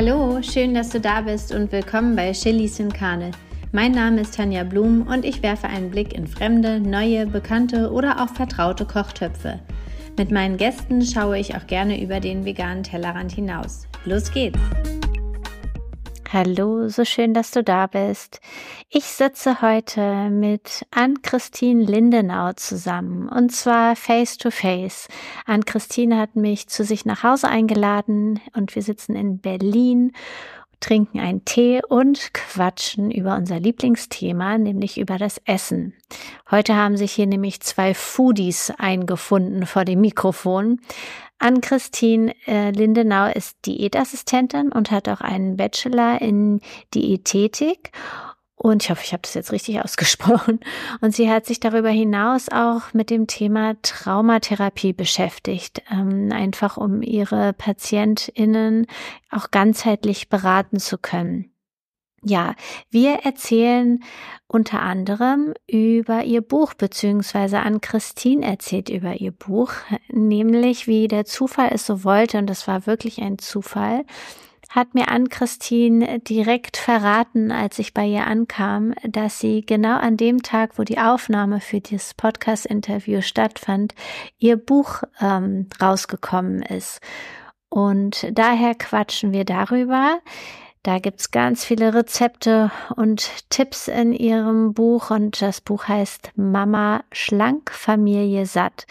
Hallo, schön, dass du da bist und willkommen bei Chilis in Karne. Mein Name ist Tanja Blum und ich werfe einen Blick in fremde, neue, bekannte oder auch vertraute Kochtöpfe. Mit meinen Gästen schaue ich auch gerne über den veganen Tellerrand hinaus. Los geht's! Hallo, so schön, dass du da bist. Ich sitze heute mit Ann-Christine Lindenau zusammen und zwar face to face. Ann-Christine hat mich zu sich nach Hause eingeladen und wir sitzen in Berlin trinken einen Tee und quatschen über unser Lieblingsthema, nämlich über das Essen. Heute haben sich hier nämlich zwei Foodies eingefunden vor dem Mikrofon. Ann-Christine äh, Lindenau ist Diätassistentin und hat auch einen Bachelor in Diätetik und ich hoffe, ich habe das jetzt richtig ausgesprochen. Und sie hat sich darüber hinaus auch mit dem Thema Traumatherapie beschäftigt, ähm, einfach um ihre PatientInnen auch ganzheitlich beraten zu können. Ja, wir erzählen unter anderem über ihr Buch, beziehungsweise an Christine erzählt über ihr Buch, nämlich wie der Zufall es so wollte, und das war wirklich ein Zufall, hat mir Ann-Christine direkt verraten, als ich bei ihr ankam, dass sie genau an dem Tag, wo die Aufnahme für dieses Podcast-Interview stattfand, ihr Buch ähm, rausgekommen ist. Und daher quatschen wir darüber. Da gibt's ganz viele Rezepte und Tipps in ihrem Buch und das Buch heißt Mama schlank, Familie satt.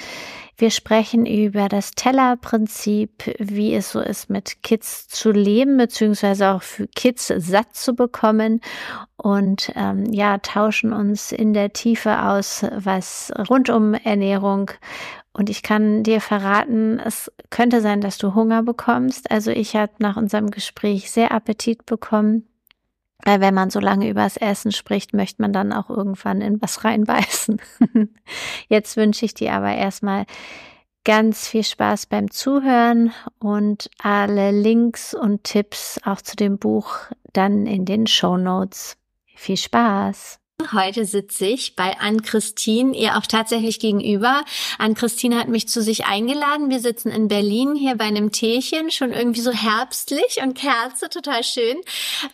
Wir sprechen über das Tellerprinzip, wie es so ist, mit Kids zu leben, beziehungsweise auch für Kids satt zu bekommen und ähm, ja, tauschen uns in der Tiefe aus, was rund um Ernährung und ich kann dir verraten, es könnte sein, dass du Hunger bekommst. Also ich habe nach unserem Gespräch sehr Appetit bekommen. Weil wenn man so lange über das Essen spricht, möchte man dann auch irgendwann in was reinbeißen. Jetzt wünsche ich dir aber erstmal ganz viel Spaß beim Zuhören und alle Links und Tipps auch zu dem Buch dann in den Show Notes. Viel Spaß! Heute sitze ich bei Ann-Christine, ihr auch tatsächlich gegenüber. Ann-Christine hat mich zu sich eingeladen. Wir sitzen in Berlin hier bei einem Teechen, schon irgendwie so herbstlich und Kerze, total schön.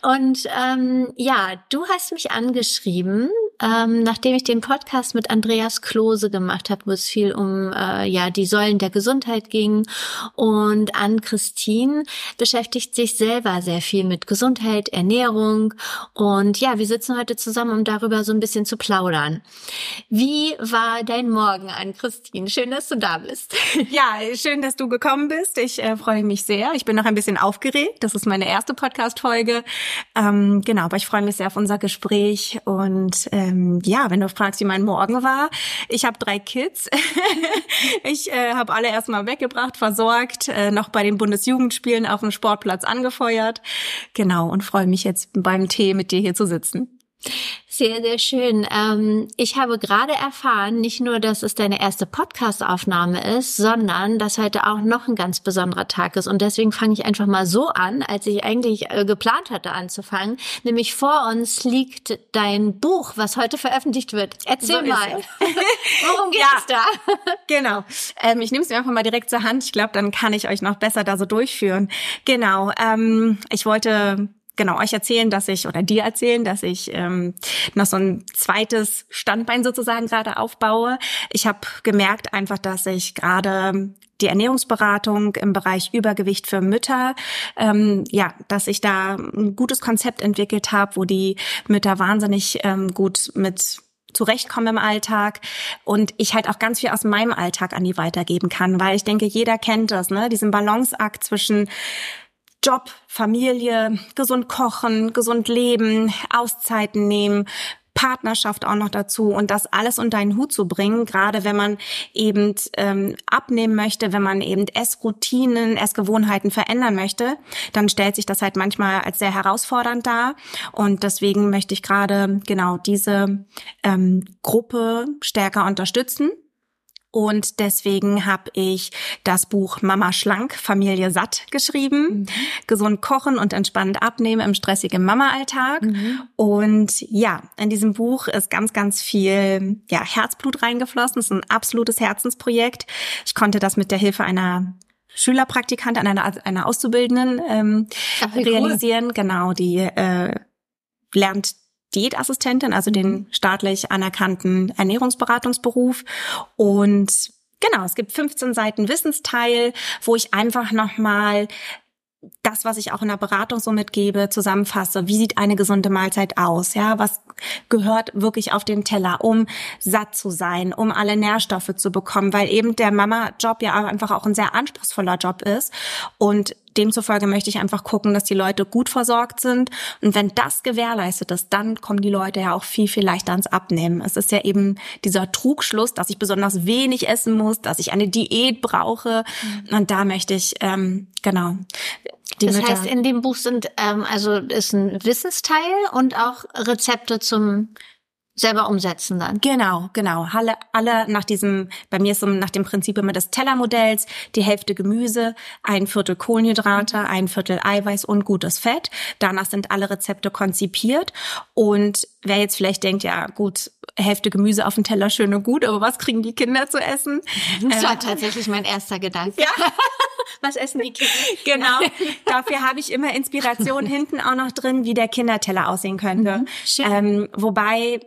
Und ähm, ja, du hast mich angeschrieben, ähm, nachdem ich den Podcast mit Andreas Klose gemacht habe, wo es viel um äh, ja die Säulen der Gesundheit ging. Und Ann-Christine beschäftigt sich selber sehr viel mit Gesundheit, Ernährung. Und ja, wir sitzen heute zusammen, um darüber so ein bisschen zu plaudern. Wie war dein Morgen an, Christine? Schön, dass du da bist. Ja, schön, dass du gekommen bist. Ich äh, freue mich sehr. Ich bin noch ein bisschen aufgeregt. Das ist meine erste Podcast-Folge. Ähm, genau, aber ich freue mich sehr auf unser Gespräch und äh, ähm, ja, wenn du fragst, wie mein Morgen war, ich habe drei Kids. ich äh, habe alle erstmal weggebracht, versorgt, äh, noch bei den Bundesjugendspielen auf dem Sportplatz angefeuert. Genau, und freue mich jetzt beim Tee mit dir hier zu sitzen. Sehr, sehr schön. Ähm, ich habe gerade erfahren, nicht nur, dass es deine erste Podcast-Aufnahme ist, sondern dass heute auch noch ein ganz besonderer Tag ist. Und deswegen fange ich einfach mal so an, als ich eigentlich äh, geplant hatte anzufangen. Nämlich vor uns liegt dein Buch, was heute veröffentlicht wird. Erzähl so mal. Worum geht ja, es da? genau. Ähm, ich nehme es mir einfach mal direkt zur Hand. Ich glaube, dann kann ich euch noch besser da so durchführen. Genau. Ähm, ich wollte genau euch erzählen, dass ich oder dir erzählen, dass ich ähm, noch so ein zweites Standbein sozusagen gerade aufbaue. Ich habe gemerkt einfach, dass ich gerade die Ernährungsberatung im Bereich Übergewicht für Mütter, ähm, ja, dass ich da ein gutes Konzept entwickelt habe, wo die Mütter wahnsinnig ähm, gut mit zurechtkommen im Alltag und ich halt auch ganz viel aus meinem Alltag an die weitergeben kann, weil ich denke, jeder kennt das, ne, diesen Balanceakt zwischen Job, Familie, gesund kochen, gesund leben, Auszeiten nehmen, Partnerschaft auch noch dazu und das alles unter einen Hut zu bringen, gerade wenn man eben ähm, abnehmen möchte, wenn man eben Essroutinen, Essgewohnheiten verändern möchte, dann stellt sich das halt manchmal als sehr herausfordernd dar und deswegen möchte ich gerade genau diese ähm, Gruppe stärker unterstützen und deswegen habe ich das Buch Mama Schlank, Familie satt geschrieben. Mhm. Gesund kochen und entspannt abnehmen im stressigen Mama-Alltag. Mhm. Und ja, in diesem Buch ist ganz, ganz viel ja, Herzblut reingeflossen. Das ist ein absolutes Herzensprojekt. Ich konnte das mit der Hilfe einer Schülerpraktikant an einer, einer Auszubildenden ähm, Ach, realisieren. Cool. Genau, die äh, lernt Diätassistentin, also den mhm. staatlich anerkannten Ernährungsberatungsberuf. Und genau, es gibt 15 Seiten Wissensteil, wo ich einfach nochmal das, was ich auch in der Beratung so mitgebe, zusammenfasse. Wie sieht eine gesunde Mahlzeit aus? Ja, was gehört wirklich auf den Teller, um satt zu sein, um alle Nährstoffe zu bekommen, weil eben der Mama-Job ja einfach auch ein sehr anspruchsvoller Job ist und demzufolge möchte ich einfach gucken, dass die Leute gut versorgt sind. Und wenn das gewährleistet ist, dann kommen die Leute ja auch viel, viel leichter ans Abnehmen. Es ist ja eben dieser Trugschluss, dass ich besonders wenig essen muss, dass ich eine Diät brauche. Mhm. Und da möchte ich, ähm, genau. Die das Mütter. heißt, in dem Buch sind ähm, also ist ein Wissensteil und auch Rezepte zum selber umsetzen dann. Genau, genau. Alle, alle nach diesem, bei mir ist so nach dem Prinzip immer des Tellermodells, die Hälfte Gemüse, ein Viertel Kohlenhydrate, ein Viertel Eiweiß und gutes Fett. Danach sind alle Rezepte konzipiert. Und wer jetzt vielleicht denkt, ja gut, Hälfte Gemüse auf dem Teller, schön und gut, aber was kriegen die Kinder zu essen? Das war äh, tatsächlich mein erster Gedanke. Ja. was essen die Kinder? Genau. Dafür habe ich immer Inspiration hinten auch noch drin, wie der Kinderteller aussehen könnte. Mhm, ähm, wobei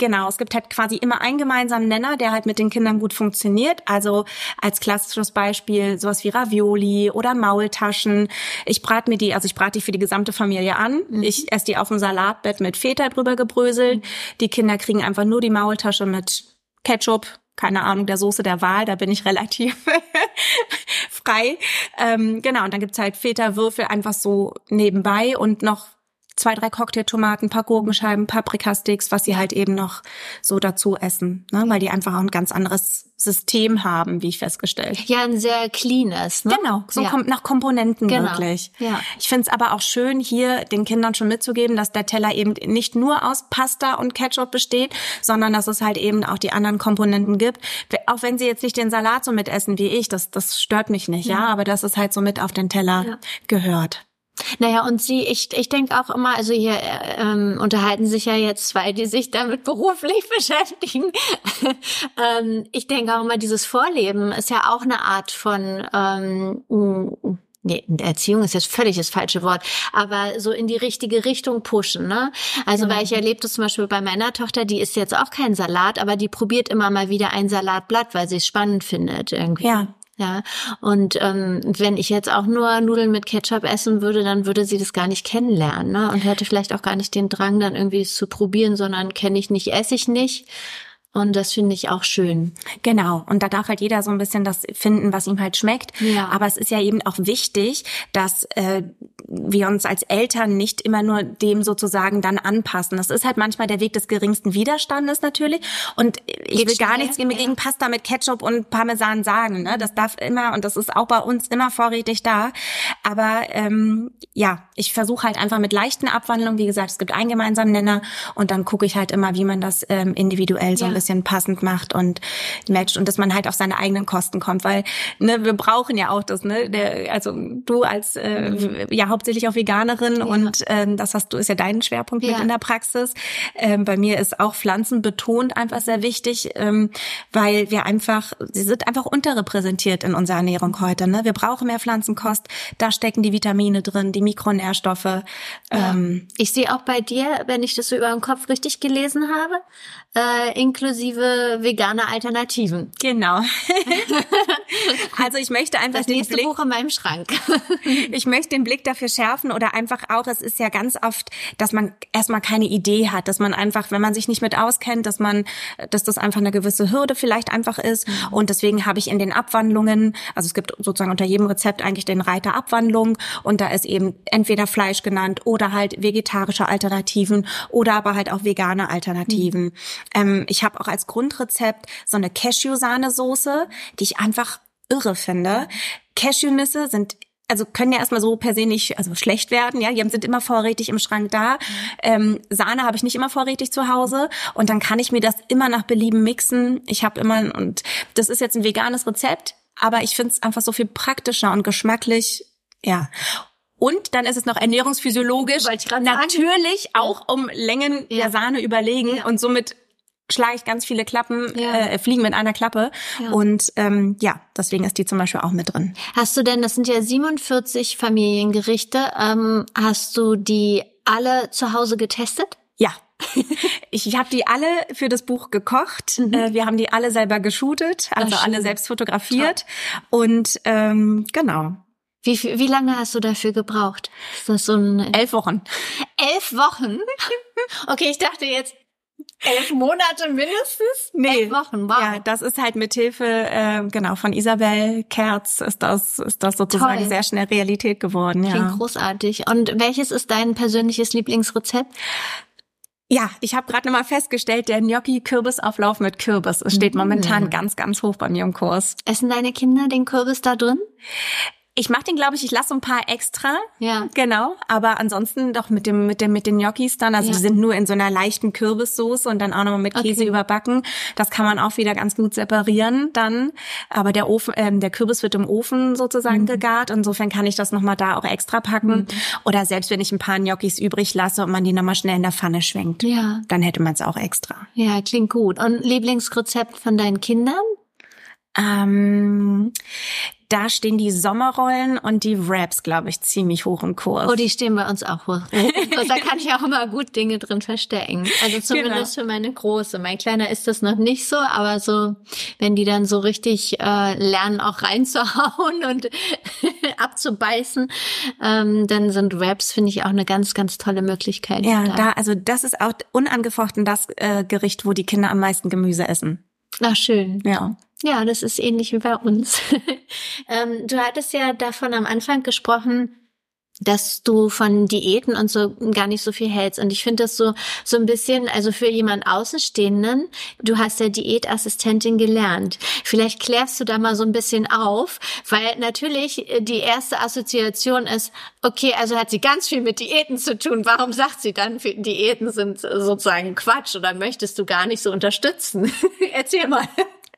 Genau, es gibt halt quasi immer einen gemeinsamen Nenner, der halt mit den Kindern gut funktioniert. Also als klassisches Beispiel sowas wie Ravioli oder Maultaschen. Ich brate mir die, also ich brate die für die gesamte Familie an. Mhm. Ich esse die auf dem Salatbett mit Feta drüber gebröselt. Mhm. Die Kinder kriegen einfach nur die Maultasche mit Ketchup, keine Ahnung, der Soße der Wahl, da bin ich relativ frei. Ähm, genau, und dann gibt's halt Feta-Würfel einfach so nebenbei und noch zwei, drei Cocktailtomaten, paar Gurkenscheiben, Paprikasticks, was sie halt eben noch so dazu essen, ne? weil die einfach auch ein ganz anderes System haben, wie ich festgestellt. Ja, ein sehr cleanes, ne? Genau, so ja. kommt nach Komponenten genau. wirklich. Ja. Ich finde es aber auch schön, hier den Kindern schon mitzugeben, dass der Teller eben nicht nur aus Pasta und Ketchup besteht, sondern dass es halt eben auch die anderen Komponenten gibt. Auch wenn sie jetzt nicht den Salat so mitessen wie ich, das, das stört mich nicht, ja, ja aber dass es halt so mit auf den Teller ja. gehört. Naja, und sie, ich, ich denke auch immer, also hier äh, ähm, unterhalten sich ja jetzt zwei, die sich damit beruflich beschäftigen. ähm, ich denke auch immer, dieses Vorleben ist ja auch eine Art von ähm, Nee, Erziehung ist jetzt völlig das falsche Wort, aber so in die richtige Richtung pushen, ne? Also, genau. weil ich erlebe das zum Beispiel bei meiner Tochter, die isst jetzt auch kein Salat, aber die probiert immer mal wieder ein Salatblatt, weil sie es spannend findet irgendwie. Ja. Ja, und ähm, wenn ich jetzt auch nur Nudeln mit Ketchup essen würde, dann würde sie das gar nicht kennenlernen ne? und hätte vielleicht auch gar nicht den Drang, dann irgendwie es zu probieren, sondern kenne ich nicht, esse ich nicht. Und das finde ich auch schön. Genau. Und da darf halt jeder so ein bisschen das finden, was ihm halt schmeckt. Ja. Aber es ist ja eben auch wichtig, dass äh, wir uns als Eltern nicht immer nur dem sozusagen dann anpassen. Das ist halt manchmal der Weg des geringsten Widerstandes natürlich. Und ich Geht will gar nichts ja. gegen Pasta mit Ketchup und Parmesan sagen. Ne? Das darf immer, und das ist auch bei uns immer vorrätig da. Aber ähm, ja, ich versuche halt einfach mit leichten Abwandlungen, wie gesagt, es gibt einen gemeinsamen Nenner und dann gucke ich halt immer, wie man das ähm, individuell so ja. Bisschen passend macht und matcht und dass man halt auf seine eigenen Kosten kommt, weil ne, wir brauchen ja auch das, ne, der, also du als äh, mhm. ja hauptsächlich auch Veganerin ja. und äh, das hast du ist ja dein Schwerpunkt ja. mit in der Praxis. Ähm, bei mir ist auch Pflanzen betont einfach sehr wichtig, ähm, weil wir einfach, sie sind einfach unterrepräsentiert in unserer Ernährung heute. Ne? Wir brauchen mehr Pflanzenkost, da stecken die Vitamine drin, die Mikronährstoffe. Ja. Ähm, ich sehe auch bei dir, wenn ich das so über den Kopf richtig gelesen habe, äh, inklusive vegane Alternativen. Genau. also ich möchte einfach das den nächste Blick, Buch in meinem Schrank. ich möchte den Blick dafür schärfen oder einfach auch, es ist ja ganz oft, dass man erstmal keine Idee hat, dass man einfach, wenn man sich nicht mit auskennt, dass man, dass das einfach eine gewisse Hürde vielleicht einfach ist. Mhm. Und deswegen habe ich in den Abwandlungen, also es gibt sozusagen unter jedem Rezept eigentlich den Reiter Abwandlung und da ist eben entweder Fleisch genannt oder halt vegetarische Alternativen oder aber halt auch vegane Alternativen. Mhm. Ähm, ich habe auch als Grundrezept so eine Cashew-Sahnesoße, die ich einfach irre finde. Cashewnüsse sind also können ja erstmal so per se nicht also schlecht werden, ja, die sind immer vorrätig im Schrank da. Ähm, Sahne habe ich nicht immer vorrätig zu Hause und dann kann ich mir das immer nach Belieben mixen. Ich habe immer und das ist jetzt ein veganes Rezept, aber ich finde es einfach so viel praktischer und geschmacklich, ja. Und dann ist es noch ernährungsphysiologisch natürlich auch um Längen ja. der Sahne überlegen ja. und somit schlage ich ganz viele Klappen, ja. äh, Fliegen mit einer Klappe. Ja. Und ähm, ja, deswegen ist die zum Beispiel auch mit drin. Hast du denn, das sind ja 47 Familiengerichte, ähm, hast du die alle zu Hause getestet? Ja, ich habe die alle für das Buch gekocht. Mhm. Äh, wir haben die alle selber geshootet, also Ach, alle selbst fotografiert. Toll. Und ähm, genau. Wie, wie lange hast du dafür gebraucht? Ist das so ein elf Wochen. Elf Wochen? Okay, ich dachte jetzt elf Monate mindestens. Nee, elf Wochen. Wow. Ja, das ist halt mit Hilfe äh, genau von Isabel Kerz ist das ist das sozusagen Toll. sehr schnell Realität geworden. Ja. Klingt großartig. Und welches ist dein persönliches Lieblingsrezept? Ja, ich habe gerade nochmal festgestellt, der Gnocchi-Kürbisauflauf mit Kürbis es steht momentan mm. ganz, ganz hoch bei mir im Kurs. Essen deine Kinder den Kürbis da drin? Ich mache den, glaube ich, ich lasse ein paar extra. Ja. Genau. Aber ansonsten doch mit dem, mit dem, mit den Gnocchis dann. Also ja. die sind nur in so einer leichten Kürbissoße und dann auch nochmal mit Käse okay. überbacken. Das kann man auch wieder ganz gut separieren dann. Aber der Ofen, ähm, der Kürbis wird im Ofen sozusagen mhm. gegart. Insofern kann ich das nochmal da auch extra packen. Mhm. Oder selbst wenn ich ein paar Gnocchis übrig lasse und man die nochmal schnell in der Pfanne schwenkt. Ja. Dann hätte man es auch extra. Ja, klingt gut. Und Lieblingsrezept von deinen Kindern? Ähm, da stehen die Sommerrollen und die Wraps, glaube ich, ziemlich hoch im Kurs. Oh, die stehen bei uns auch hoch. da kann ich auch immer gut Dinge drin verstecken. Also zumindest genau. für meine Große. Mein Kleiner ist das noch nicht so, aber so, wenn die dann so richtig äh, lernen, auch reinzuhauen und abzubeißen, ähm, dann sind Wraps, finde ich, auch eine ganz, ganz tolle Möglichkeit. Ja, da. da, also das ist auch unangefochten das äh, Gericht, wo die Kinder am meisten Gemüse essen. Ach, schön. Ja. Ja, das ist ähnlich wie bei uns. ähm, du hattest ja davon am Anfang gesprochen, dass du von Diäten und so gar nicht so viel hältst. Und ich finde das so, so ein bisschen, also für jemand Außenstehenden, du hast ja Diätassistentin gelernt. Vielleicht klärst du da mal so ein bisschen auf, weil natürlich die erste Assoziation ist, okay, also hat sie ganz viel mit Diäten zu tun. Warum sagt sie dann, Diäten sind sozusagen Quatsch oder möchtest du gar nicht so unterstützen? Erzähl mal.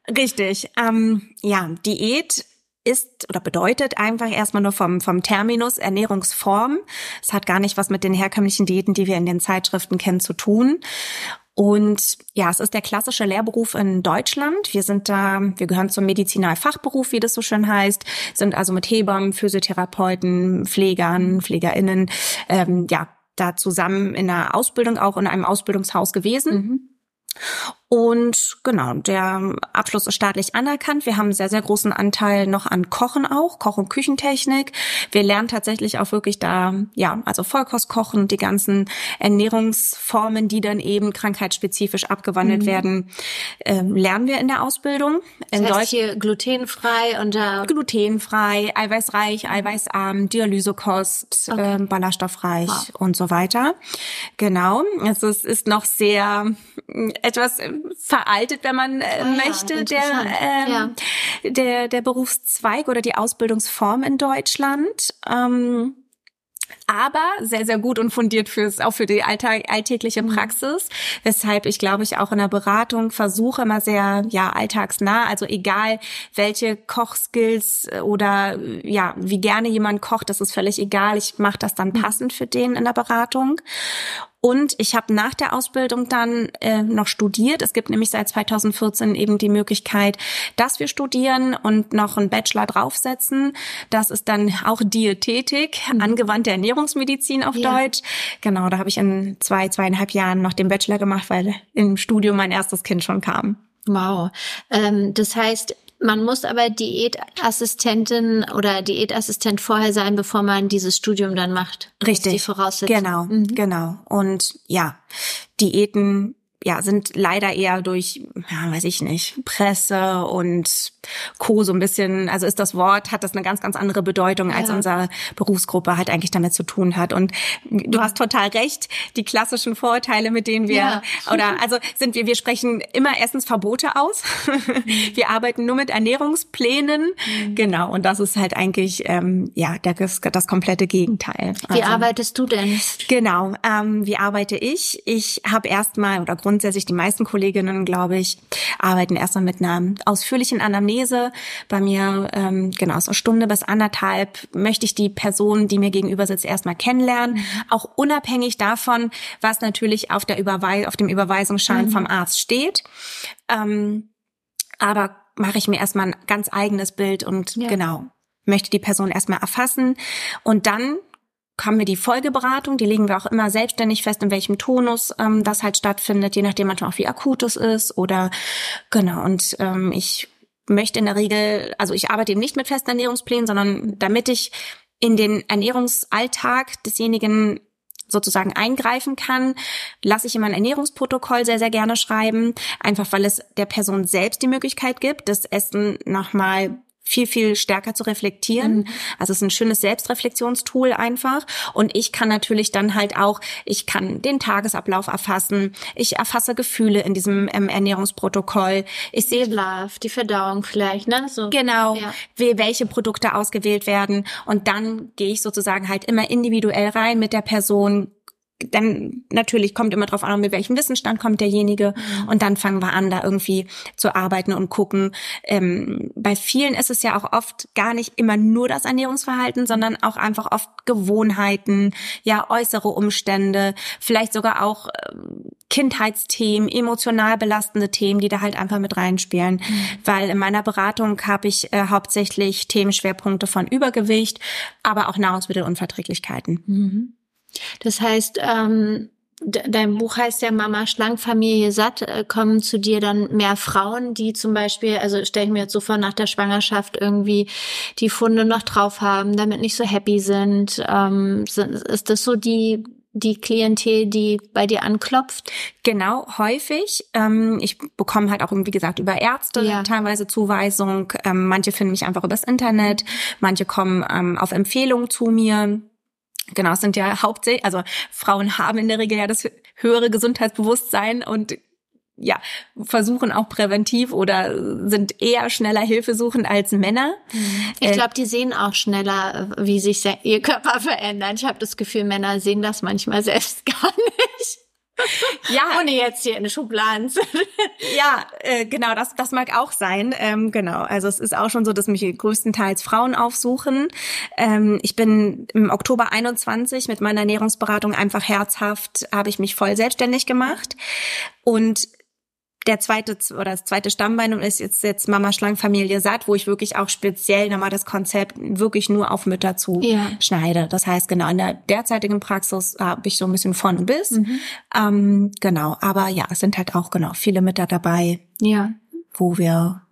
Richtig. Ähm, ja, Diät ist oder bedeutet einfach erstmal nur vom, vom Terminus Ernährungsform. Es hat gar nicht was mit den herkömmlichen Diäten, die wir in den Zeitschriften kennen, zu tun. Und ja, es ist der klassische Lehrberuf in Deutschland. Wir sind da, wir gehören zum Medizinalfachberuf, wie das so schön heißt, sind also mit Hebammen, Physiotherapeuten, Pflegern, PflegerInnen, ähm, ja, da zusammen in der Ausbildung auch in einem Ausbildungshaus gewesen. Mhm. Und genau, der Abschluss ist staatlich anerkannt. Wir haben einen sehr, sehr großen Anteil noch an Kochen auch, Koch- und Küchentechnik. Wir lernen tatsächlich auch wirklich da, ja, also Vollkostkochen, die ganzen Ernährungsformen, die dann eben krankheitsspezifisch abgewandelt mhm. werden, äh, lernen wir in der Ausbildung. In das heißt hier glutenfrei und äh glutenfrei, eiweißreich, eiweißarm, Dialysekost, okay. äh, ballaststoffreich wow. und so weiter. Genau. Also es ist noch sehr etwas veraltet, wenn man äh, ah, möchte, ja, der, ähm, ja. der, der Berufszweig oder die Ausbildungsform in Deutschland. Ähm, aber sehr, sehr gut und fundiert fürs, auch für die alltägliche mhm. Praxis, weshalb ich, glaube ich, auch in der Beratung versuche immer sehr, ja, alltagsnah, also egal, welche Kochskills oder, ja, wie gerne jemand kocht, das ist völlig egal, ich mache das dann mhm. passend für den in der Beratung. Und ich habe nach der Ausbildung dann äh, noch studiert. Es gibt nämlich seit 2014 eben die Möglichkeit, dass wir studieren und noch einen Bachelor draufsetzen. Das ist dann auch Diätetik, mhm. angewandte Ernährungsmedizin auf ja. Deutsch. Genau, da habe ich in zwei, zweieinhalb Jahren noch den Bachelor gemacht, weil im Studium mein erstes Kind schon kam. Wow. Ähm, das heißt, man muss aber Diätassistentin oder Diätassistent vorher sein, bevor man dieses Studium dann macht. Richtig. Die Voraussetzung. Genau, mhm. genau. Und ja, Diäten ja, sind leider eher durch, ja, weiß ich nicht, Presse und Co. so ein bisschen, also ist das Wort, hat das eine ganz, ganz andere Bedeutung, als ja. unsere Berufsgruppe halt eigentlich damit zu tun hat. Und du hast total recht, die klassischen Vorurteile, mit denen wir, ja. oder also sind wir, wir sprechen immer erstens Verbote aus. wir arbeiten nur mit Ernährungsplänen. Mhm. Genau, und das ist halt eigentlich, ähm, ja, das, das komplette Gegenteil. Wie also, arbeitest du denn? Genau, ähm, wie arbeite ich? Ich habe erstmal, oder grundsätzlich grundsätzlich die meisten Kolleginnen, glaube ich, arbeiten erstmal mit einer ausführlichen Anamnese. Bei mir, ähm, genau, so Stunde bis anderthalb möchte ich die Person, die mir gegenüber sitzt, erstmal kennenlernen. Mhm. Auch unabhängig davon, was natürlich auf der Überweis auf dem Überweisungsschein mhm. vom Arzt steht. Ähm, aber mache ich mir erstmal ein ganz eigenes Bild und ja. genau, möchte die Person erstmal erfassen und dann haben wir die Folgeberatung, die legen wir auch immer selbstständig fest, in welchem Tonus ähm, das halt stattfindet, je nachdem manchmal auch wie akut es ist oder genau. Und ähm, ich möchte in der Regel, also ich arbeite eben nicht mit festen Ernährungsplänen, sondern damit ich in den Ernährungsalltag desjenigen sozusagen eingreifen kann, lasse ich immer ein Ernährungsprotokoll sehr, sehr gerne schreiben, einfach weil es der Person selbst die Möglichkeit gibt, das Essen nochmal viel, viel stärker zu reflektieren. Mhm. Also es ist ein schönes Selbstreflexionstool einfach. Und ich kann natürlich dann halt auch, ich kann den Tagesablauf erfassen. Ich erfasse Gefühle in diesem ähm, Ernährungsprotokoll. Ich sehe Schlaf, die Verdauung vielleicht, ne? So. Genau, ja. welche Produkte ausgewählt werden. Und dann gehe ich sozusagen halt immer individuell rein mit der Person, dann natürlich kommt immer drauf an, mit welchem Wissensstand kommt derjenige. Mhm. Und dann fangen wir an, da irgendwie zu arbeiten und gucken. Ähm, bei vielen ist es ja auch oft gar nicht immer nur das Ernährungsverhalten, sondern auch einfach oft Gewohnheiten, ja, äußere Umstände, vielleicht sogar auch äh, Kindheitsthemen, emotional belastende Themen, die da halt einfach mit reinspielen. Mhm. Weil in meiner Beratung habe ich äh, hauptsächlich Themenschwerpunkte von Übergewicht, aber auch Nahrungsmittelunverträglichkeiten. Mhm. Das heißt, ähm, dein Buch heißt ja Mama Schlank, Familie satt. Äh, kommen zu dir dann mehr Frauen, die zum Beispiel, also stelle ich mir jetzt so vor, nach der Schwangerschaft irgendwie die Funde noch drauf haben, damit nicht so happy sind. Ähm, ist das so die die Klientel, die bei dir anklopft? Genau, häufig. Ähm, ich bekomme halt auch, wie gesagt, über Ärzte ja. teilweise Zuweisung. Ähm, manche finden mich einfach übers Internet. Manche kommen ähm, auf Empfehlung zu mir. Genau, es sind ja hauptsächlich, also Frauen haben in der Regel ja das höhere Gesundheitsbewusstsein und ja, versuchen auch präventiv oder sind eher schneller hilfesuchend als Männer. Ich äh, glaube, die sehen auch schneller, wie sich ihr Körper verändert. Ich habe das Gefühl, Männer sehen das manchmal selbst gar nicht. Ja, ohne jetzt hier in Schubladen. ja, äh, genau, das, das mag auch sein. Ähm, genau, also es ist auch schon so, dass mich größtenteils Frauen aufsuchen. Ähm, ich bin im Oktober 21 mit meiner Ernährungsberatung einfach herzhaft, habe ich mich voll selbstständig gemacht und der zweite oder das zweite Stammbein ist jetzt jetzt Mama Schlangenfamilie satt, wo ich wirklich auch speziell nochmal das Konzept wirklich nur auf Mütter zu ja. schneide. Das heißt genau in der derzeitigen Praxis habe ich so ein bisschen von bis. Mhm. Ähm, genau, aber ja, es sind halt auch genau viele Mütter dabei, ja, wo wir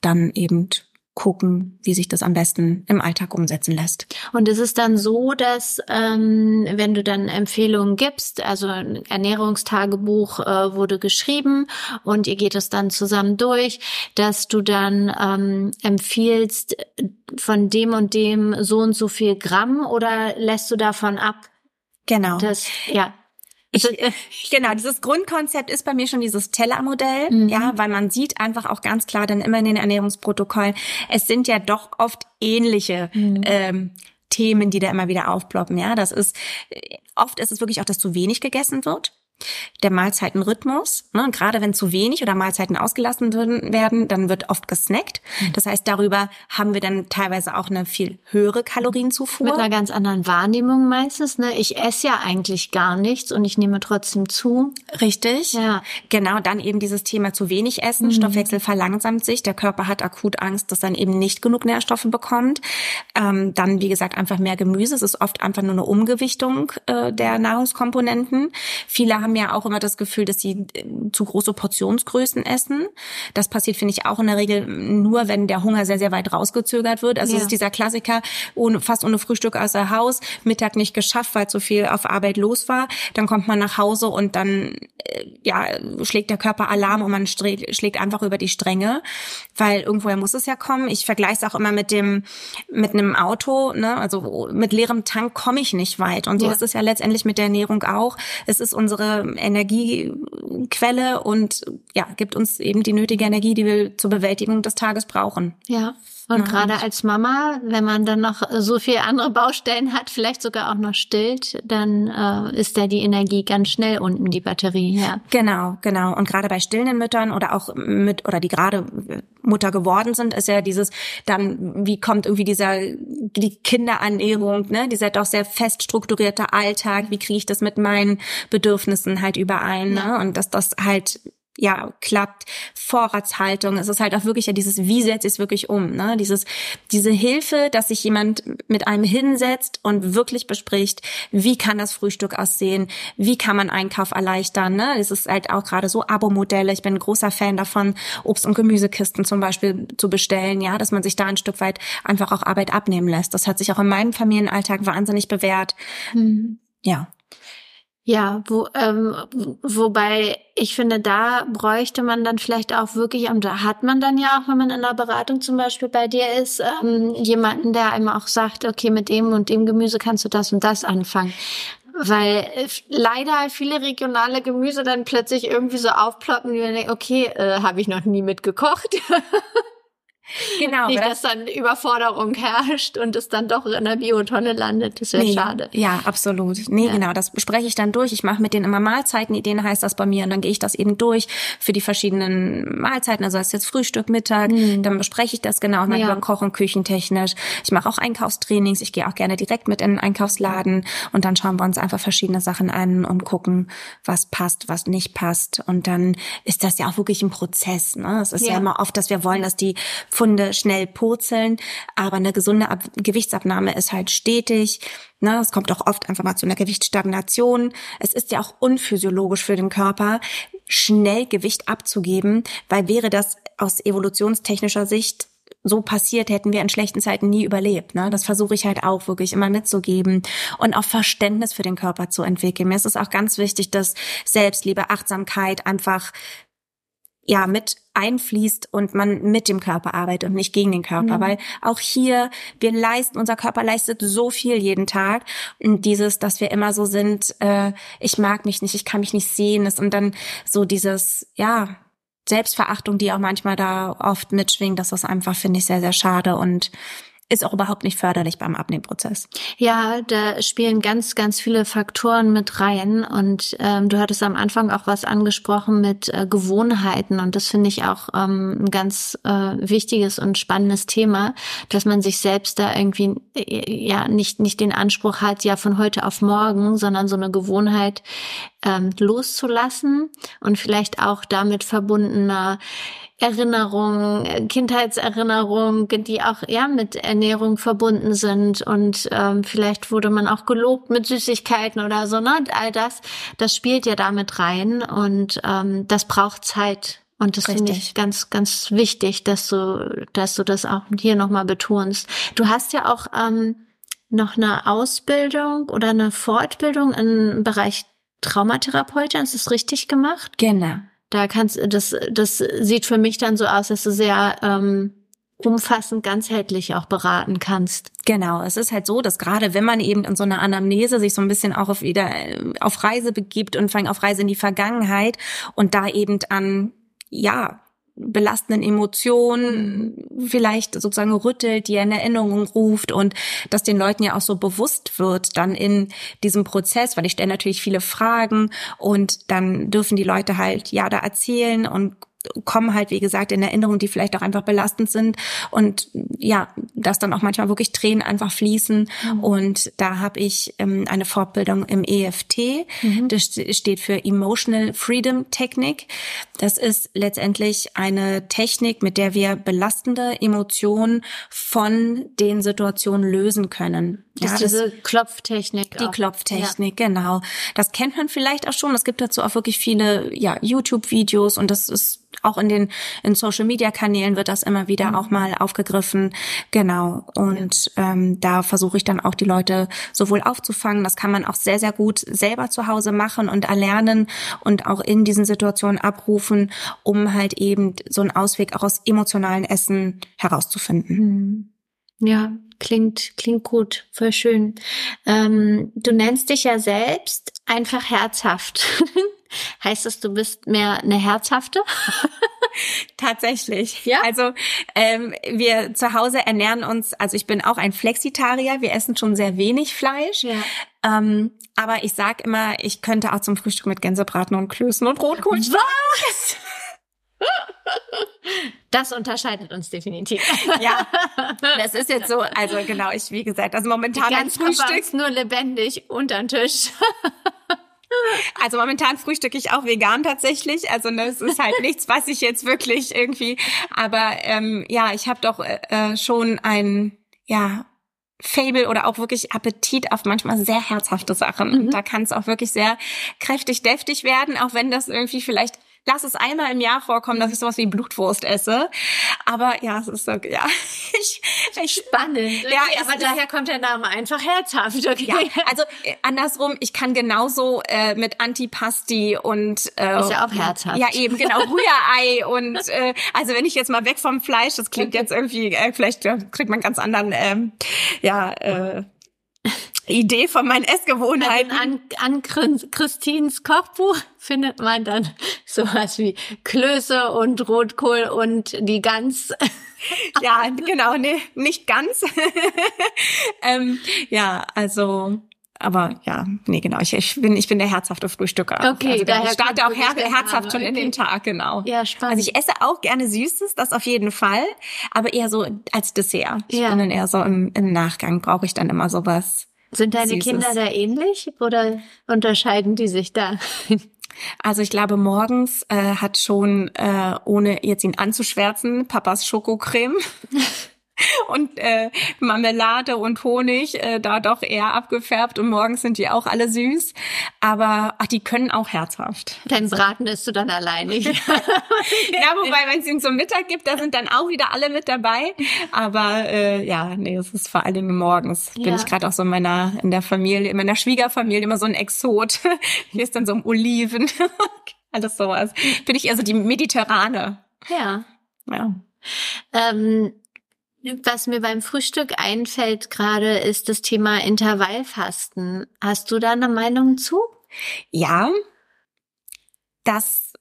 dann eben gucken, wie sich das am besten im Alltag umsetzen lässt. Und ist es dann so, dass ähm, wenn du dann Empfehlungen gibst, also ein Ernährungstagebuch äh, wurde geschrieben und ihr geht es dann zusammen durch, dass du dann ähm, empfiehlst von dem und dem so und so viel Gramm oder lässt du davon ab? Genau. Das, ja. Ich, äh, genau, dieses Grundkonzept ist bei mir schon dieses Tellermodell, mhm. ja, weil man sieht einfach auch ganz klar dann immer in den Ernährungsprotokollen, es sind ja doch oft ähnliche mhm. ähm, Themen, die da immer wieder aufploppen, ja. Das ist, äh, oft ist es wirklich auch, dass zu wenig gegessen wird der Mahlzeitenrhythmus. Ne? Gerade wenn zu wenig oder Mahlzeiten ausgelassen werden, dann wird oft gesnackt. Mhm. Das heißt, darüber haben wir dann teilweise auch eine viel höhere Kalorienzufuhr. Mit einer ganz anderen Wahrnehmung meistens. Ne? Ich esse ja eigentlich gar nichts und ich nehme trotzdem zu. Richtig. Ja. Genau, dann eben dieses Thema zu wenig essen. Mhm. Stoffwechsel verlangsamt sich. Der Körper hat akut Angst, dass dann eben nicht genug Nährstoffe bekommt. Ähm, dann, wie gesagt, einfach mehr Gemüse. Es ist oft einfach nur eine Umgewichtung äh, der Nahrungskomponenten. Viele haben ja auch immer das Gefühl, dass sie äh, zu große Portionsgrößen essen. Das passiert, finde ich, auch in der Regel nur, wenn der Hunger sehr, sehr weit rausgezögert wird. Also ja. es ist dieser Klassiker, ohne, fast ohne Frühstück außer Haus, Mittag nicht geschafft, weil zu viel auf Arbeit los war. Dann kommt man nach Hause und dann äh, ja, schlägt der Körper Alarm und man schlägt einfach über die Stränge, weil irgendwoher muss es ja kommen. Ich vergleiche es auch immer mit dem, mit einem Auto, ne? also mit leerem Tank komme ich nicht weit. Und so ja. ist es ja letztendlich mit der Ernährung auch. Es ist unsere Energiequelle und ja, gibt uns eben die nötige Energie, die wir zur Bewältigung des Tages brauchen. Ja. Und gerade als Mama, wenn man dann noch so viel andere Baustellen hat, vielleicht sogar auch noch stillt, dann äh, ist da die Energie ganz schnell unten, die Batterie, ja. Genau, genau. Und gerade bei stillenden Müttern oder auch mit, oder die gerade Mutter geworden sind, ist ja dieses dann, wie kommt irgendwie dieser, die Kinderernährung, ne, dieser doch sehr fest strukturierte Alltag, wie kriege ich das mit meinen Bedürfnissen halt überein, ne? Und dass das halt ja klappt, Vorratshaltung. Es ist halt auch wirklich ja dieses, wie setze ich es wirklich um, ne? Dieses, diese Hilfe, dass sich jemand mit einem hinsetzt und wirklich bespricht, wie kann das Frühstück aussehen, wie kann man Einkauf erleichtern, ne? Es ist halt auch gerade so Abo-Modelle. Ich bin ein großer Fan davon, Obst- und Gemüsekisten zum Beispiel zu bestellen, ja, dass man sich da ein Stück weit einfach auch Arbeit abnehmen lässt. Das hat sich auch in meinem Familienalltag wahnsinnig bewährt. Mhm. Ja. Ja, wo, ähm, wobei ich finde, da bräuchte man dann vielleicht auch wirklich, und da hat man dann ja auch, wenn man in der Beratung zum Beispiel bei dir ist, ähm, jemanden, der einem auch sagt, okay, mit dem und dem Gemüse kannst du das und das anfangen. Weil äh, leider viele regionale Gemüse dann plötzlich irgendwie so aufploppen, wie man denkt, okay, äh, habe ich noch nie mitgekocht. Genau. Nicht, dass dann Überforderung herrscht und es dann doch in der Biotonne landet. Das wäre nee, schade. Ja, absolut. Nee, ja. genau. Das bespreche ich dann durch. Ich mache mit denen immer Mahlzeitenideen, heißt das bei mir. Und dann gehe ich das eben durch für die verschiedenen Mahlzeiten. Also ist jetzt Frühstück, Mittag. Mhm. Dann bespreche ich das genau. Dann ja. über Kochen, küchentechnisch. Ich mache auch Einkaufstrainings. Ich gehe auch gerne direkt mit in den Einkaufsladen. Und dann schauen wir uns einfach verschiedene Sachen an und gucken, was passt, was nicht passt. Und dann ist das ja auch wirklich ein Prozess. Ne? Es ist ja. ja immer oft, dass wir wollen, dass die Funde schnell purzeln, aber eine gesunde Ab Gewichtsabnahme ist halt stetig. Ne, es kommt auch oft einfach mal zu einer Gewichtsstagnation. Es ist ja auch unphysiologisch für den Körper, schnell Gewicht abzugeben, weil wäre das aus evolutionstechnischer Sicht so passiert, hätten wir in schlechten Zeiten nie überlebt. Ne? Das versuche ich halt auch wirklich immer mitzugeben und auch Verständnis für den Körper zu entwickeln. Mir ist es auch ganz wichtig, dass Selbstliebe, Achtsamkeit einfach ja mit einfließt und man mit dem Körper arbeitet und nicht gegen den Körper, mhm. weil auch hier wir leisten, unser Körper leistet so viel jeden Tag. Und dieses, dass wir immer so sind, äh, ich mag mich nicht, ich kann mich nicht sehen, ist und dann so dieses ja Selbstverachtung, die auch manchmal da oft mitschwingt, das ist einfach finde ich sehr sehr schade. Und ist auch überhaupt nicht förderlich beim Abnehmprozess. Ja, da spielen ganz, ganz viele Faktoren mit rein. Und ähm, du hattest am Anfang auch was angesprochen mit äh, Gewohnheiten. Und das finde ich auch ähm, ein ganz äh, wichtiges und spannendes Thema, dass man sich selbst da irgendwie äh, ja nicht, nicht den Anspruch hat, ja von heute auf morgen, sondern so eine Gewohnheit ähm, loszulassen und vielleicht auch damit verbundener Erinnerungen, Kindheitserinnerungen, die auch ja mit Ernährung verbunden sind und ähm, vielleicht wurde man auch gelobt mit Süßigkeiten oder so, ne? All das, das spielt ja damit rein und ähm, das braucht Zeit. Und das finde ich ganz, ganz wichtig, dass du, dass du das auch hier nochmal betonst. Du hast ja auch ähm, noch eine Ausbildung oder eine Fortbildung im Bereich Traumatherapeutin, ist das richtig gemacht? Genau. Da kannst das, das sieht für mich dann so aus, dass du sehr ähm, umfassend ganzheitlich auch beraten kannst. Genau, es ist halt so, dass gerade wenn man eben in so einer Anamnese sich so ein bisschen auch auf wieder äh, auf Reise begibt und fängt auf Reise in die Vergangenheit und da eben an ja belastenden Emotionen vielleicht sozusagen rüttelt, die in Erinnerung ruft und dass den Leuten ja auch so bewusst wird dann in diesem Prozess, weil ich stelle natürlich viele Fragen und dann dürfen die Leute halt ja da erzählen und kommen halt, wie gesagt, in Erinnerungen, die vielleicht auch einfach belastend sind und ja, dass dann auch manchmal wirklich Tränen einfach fließen. Mhm. Und da habe ich ähm, eine Fortbildung im EFT, mhm. das steht für Emotional Freedom Technik. Das ist letztendlich eine Technik, mit der wir belastende Emotionen von den Situationen lösen können. Das ja, ist diese Klopftechnik. Die auch. Klopftechnik, ja. genau. Das kennt man vielleicht auch schon. Es gibt dazu auch wirklich viele ja, YouTube-Videos und das ist auch in den in Social Media Kanälen wird das immer wieder mhm. auch mal aufgegriffen. Genau. Und ja. ähm, da versuche ich dann auch die Leute sowohl aufzufangen, das kann man auch sehr, sehr gut selber zu Hause machen und erlernen und auch in diesen Situationen abrufen, um halt eben so einen Ausweg auch aus emotionalen Essen herauszufinden. Mhm. Ja, klingt, klingt gut, voll schön. Ähm, du nennst dich ja selbst einfach herzhaft. heißt das, du bist mehr eine herzhafte? Tatsächlich. Ja. Also ähm, wir zu Hause ernähren uns, also ich bin auch ein Flexitarier, wir essen schon sehr wenig Fleisch. Ja. Ähm, aber ich sag immer, ich könnte auch zum Frühstück mit Gänsebraten und Klößen und Rotkohl. Was? Das unterscheidet uns definitiv. Ja, das ist jetzt so, also genau, ich, wie gesagt, also momentan ein Frühstück. nur lebendig unterm Tisch. Also momentan frühstücke ich auch vegan tatsächlich. Also ne, es ist halt nichts, was ich jetzt wirklich irgendwie. Aber ähm, ja, ich habe doch äh, schon ein ja Fable oder auch wirklich Appetit auf manchmal sehr herzhafte Sachen. Mhm. Und da kann es auch wirklich sehr kräftig deftig werden, auch wenn das irgendwie vielleicht lass es einmal im Jahr vorkommen, dass ich sowas wie Blutwurst esse. Aber ja, es ist so, ja. Ich, ich, Spannend. Ja, aber daher kommt der Name einfach herzhaft. Okay. Ja, also äh, andersrum, ich kann genauso äh, mit Antipasti und äh, ist ja auch herzhaft. Ja, eben, genau, Rührei und äh, also wenn ich jetzt mal weg vom Fleisch, das klingt okay. jetzt irgendwie, äh, vielleicht äh, kriegt man ganz anderen, ähm, ja, äh, Idee von meinen Essgewohnheiten. An, an Christins Kochbuch findet man dann sowas wie Klöße und Rotkohl und die Gans. ja, genau, nee, nicht ganz. ähm, ja, also aber ja, nee, genau. Ich, ich bin ich bin der herzhafte Frühstücker. Okay, also, daher ich starte auch her, herzhaft schon okay. in den Tag, genau. Ja, spannend. Also ich esse auch gerne Süßes, das auf jeden Fall, aber eher so als Dessert. Ich ja. bin dann eher so im, im Nachgang brauche ich dann immer sowas sind deine Süßes. Kinder da ähnlich oder unterscheiden die sich da? Also ich glaube, morgens äh, hat schon, äh, ohne jetzt ihn anzuschwärzen, Papas Schokocreme und äh, Marmelade und Honig äh, da doch eher abgefärbt und morgens sind die auch alle süß. Aber ach, die können auch herzhaft. Dein Braten isst du dann alleine. ja, wobei, wenn es ihn zum Mittag gibt, da sind dann auch wieder alle mit dabei. Aber äh, ja, nee, es ist vor allen Dingen morgens. Ja. Bin ich gerade auch so in meiner, in der Familie, in meiner Schwiegerfamilie immer so ein Exot. Hier ist dann so ein Oliven. Alles sowas. Bin ich eher so die Mediterrane. Ja. Ja. Ähm, was mir beim Frühstück einfällt gerade, ist das Thema Intervallfasten. Hast du da eine Meinung zu? Ja, das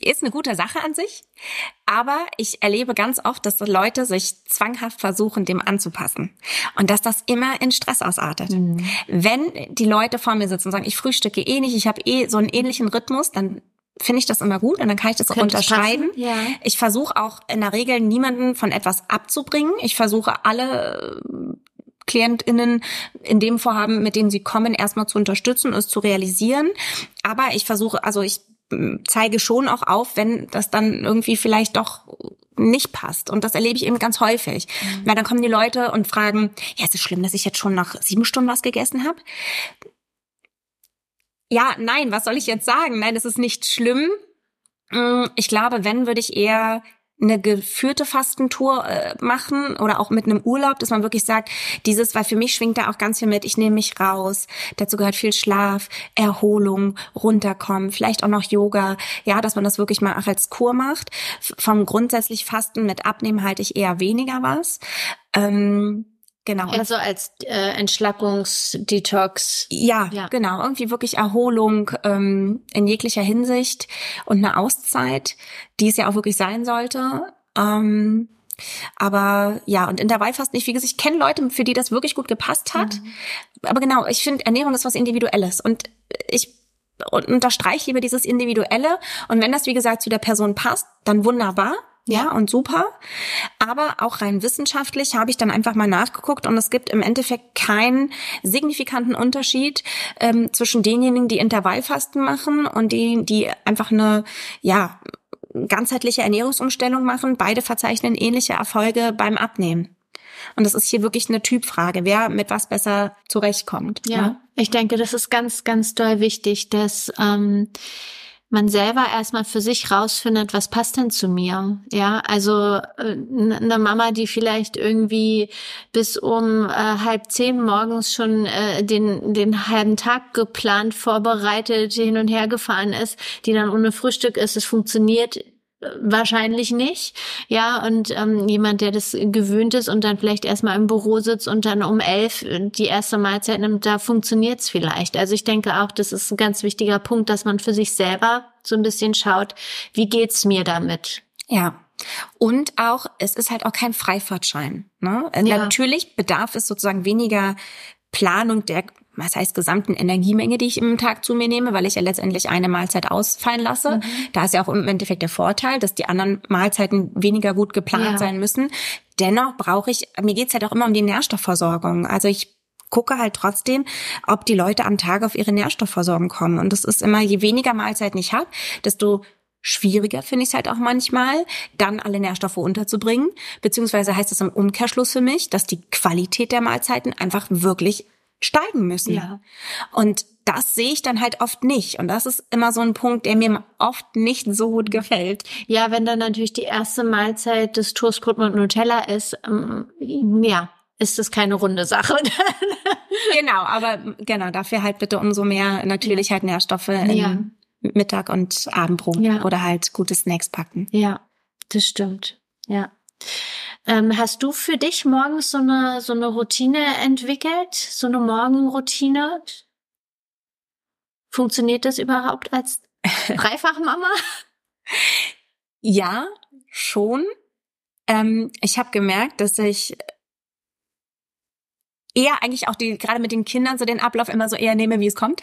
ist eine gute Sache an sich, aber ich erlebe ganz oft, dass Leute sich zwanghaft versuchen, dem anzupassen und dass das immer in Stress ausartet. Mhm. Wenn die Leute vor mir sitzen und sagen, ich frühstücke eh nicht, ich habe eh so einen ähnlichen Rhythmus, dann finde ich das immer gut und dann kann ich das auch unterscheiden. Ja. Ich versuche auch in der Regel niemanden von etwas abzubringen. Ich versuche alle äh, KlientInnen in dem Vorhaben, mit dem sie kommen, erstmal zu unterstützen und es zu realisieren. Aber ich versuche, also ich hm, zeige schon auch auf, wenn das dann irgendwie vielleicht doch nicht passt. Und das erlebe ich eben ganz häufig. Mhm. Weil dann kommen die Leute und fragen, ja, ist es schlimm, dass ich jetzt schon nach sieben Stunden was gegessen habe? Ja, nein, was soll ich jetzt sagen? Nein, es ist nicht schlimm. Mm, ich glaube, wenn, würde ich eher eine geführte Fastentour äh, machen oder auch mit einem Urlaub, dass man wirklich sagt, dieses, weil für mich schwingt da auch ganz viel mit, ich nehme mich raus. Dazu gehört viel Schlaf, Erholung, runterkommen, vielleicht auch noch Yoga. Ja, dass man das wirklich mal auch als Kur macht. Vom grundsätzlich Fasten mit Abnehmen halte ich eher weniger was. Ähm, Genau. Also als äh, Entschlackungsdetox. Ja, ja, genau. Irgendwie wirklich Erholung ähm, in jeglicher Hinsicht und eine Auszeit, die es ja auch wirklich sein sollte. Ähm, aber ja, und in der fast nicht. Wie gesagt, ich kenne Leute, für die das wirklich gut gepasst hat. Mhm. Aber genau, ich finde, Ernährung ist was Individuelles. Und ich unterstreiche lieber dieses Individuelle. Und wenn das, wie gesagt, zu der Person passt, dann wunderbar ja, und super. Aber auch rein wissenschaftlich habe ich dann einfach mal nachgeguckt und es gibt im Endeffekt keinen signifikanten Unterschied ähm, zwischen denjenigen, die Intervallfasten machen und denen, die einfach eine, ja, ganzheitliche Ernährungsumstellung machen. Beide verzeichnen ähnliche Erfolge beim Abnehmen. Und das ist hier wirklich eine Typfrage, wer mit was besser zurechtkommt. Ja, ja? ich denke, das ist ganz, ganz doll wichtig, dass ähm, man selber erstmal für sich rausfindet, was passt denn zu mir? Ja, also äh, eine Mama, die vielleicht irgendwie bis um äh, halb zehn morgens schon äh, den, den halben Tag geplant, vorbereitet, hin und her gefahren ist, die dann ohne Frühstück ist, es funktioniert wahrscheinlich nicht. Ja, und ähm, jemand, der das gewöhnt ist und dann vielleicht erstmal im Büro sitzt und dann um elf die erste Mahlzeit nimmt, da funktioniert's vielleicht. Also ich denke auch, das ist ein ganz wichtiger Punkt, dass man für sich selber so ein bisschen schaut, wie geht's mir damit? Ja. Und auch, es ist halt auch kein Freifahrtschein. Ne? Ja. Natürlich bedarf es sozusagen weniger Planung der was heißt gesamten Energiemenge, die ich im Tag zu mir nehme, weil ich ja letztendlich eine Mahlzeit ausfallen lasse. Mhm. Da ist ja auch im Endeffekt der Vorteil, dass die anderen Mahlzeiten weniger gut geplant ja. sein müssen. Dennoch brauche ich, mir geht's halt auch immer um die Nährstoffversorgung. Also ich gucke halt trotzdem, ob die Leute am Tag auf ihre Nährstoffversorgung kommen. Und das ist immer, je weniger Mahlzeiten ich habe, desto schwieriger finde ich es halt auch manchmal, dann alle Nährstoffe unterzubringen. Beziehungsweise heißt das im Umkehrschluss für mich, dass die Qualität der Mahlzeiten einfach wirklich steigen müssen. Ja. Und das sehe ich dann halt oft nicht. Und das ist immer so ein Punkt, der mir oft nicht so gut gefällt. Ja, wenn dann natürlich die erste Mahlzeit des Toastbrot mit Nutella ist, ähm, ja, ist das keine runde Sache. genau, aber genau, dafür halt bitte umso mehr natürlich halt Nährstoffe in ja. Mittag und Abendbrot ja. oder halt gute Snacks packen. Ja, das stimmt. Ja. Ähm, hast du für dich morgens so eine, so eine Routine entwickelt? So eine Morgenroutine? Funktioniert das überhaupt als Dreifachmama? ja, schon. Ähm, ich habe gemerkt, dass ich eher eigentlich auch die gerade mit den Kindern so den Ablauf immer so eher nehme, wie es kommt.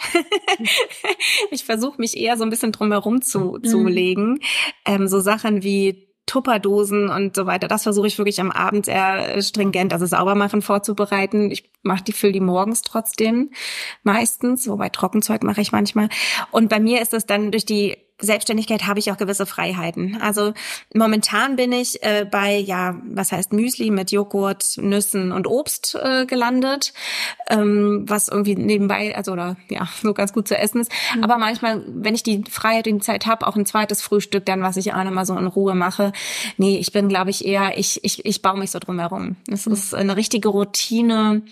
ich versuche mich eher so ein bisschen drumherum zu, zu mhm. legen. Ähm, so Sachen wie Tupperdosen und so weiter. Das versuche ich wirklich am Abend sehr stringent, also sauber machen, vorzubereiten. Ich mache die, fülle die morgens trotzdem meistens, wobei Trockenzeug mache ich manchmal. Und bei mir ist es dann durch die Selbstständigkeit habe ich auch gewisse Freiheiten. Also momentan bin ich äh, bei, ja, was heißt Müsli mit Joghurt, Nüssen und Obst äh, gelandet, ähm, was irgendwie nebenbei, also oder ja, so ganz gut zu essen ist. Mhm. Aber manchmal, wenn ich die Freiheit und die Zeit habe, auch ein zweites Frühstück, dann was ich auch nochmal so in Ruhe mache. Nee, ich bin, glaube ich, eher, ich, ich, ich baue mich so drum herum. Es mhm. ist eine richtige Routine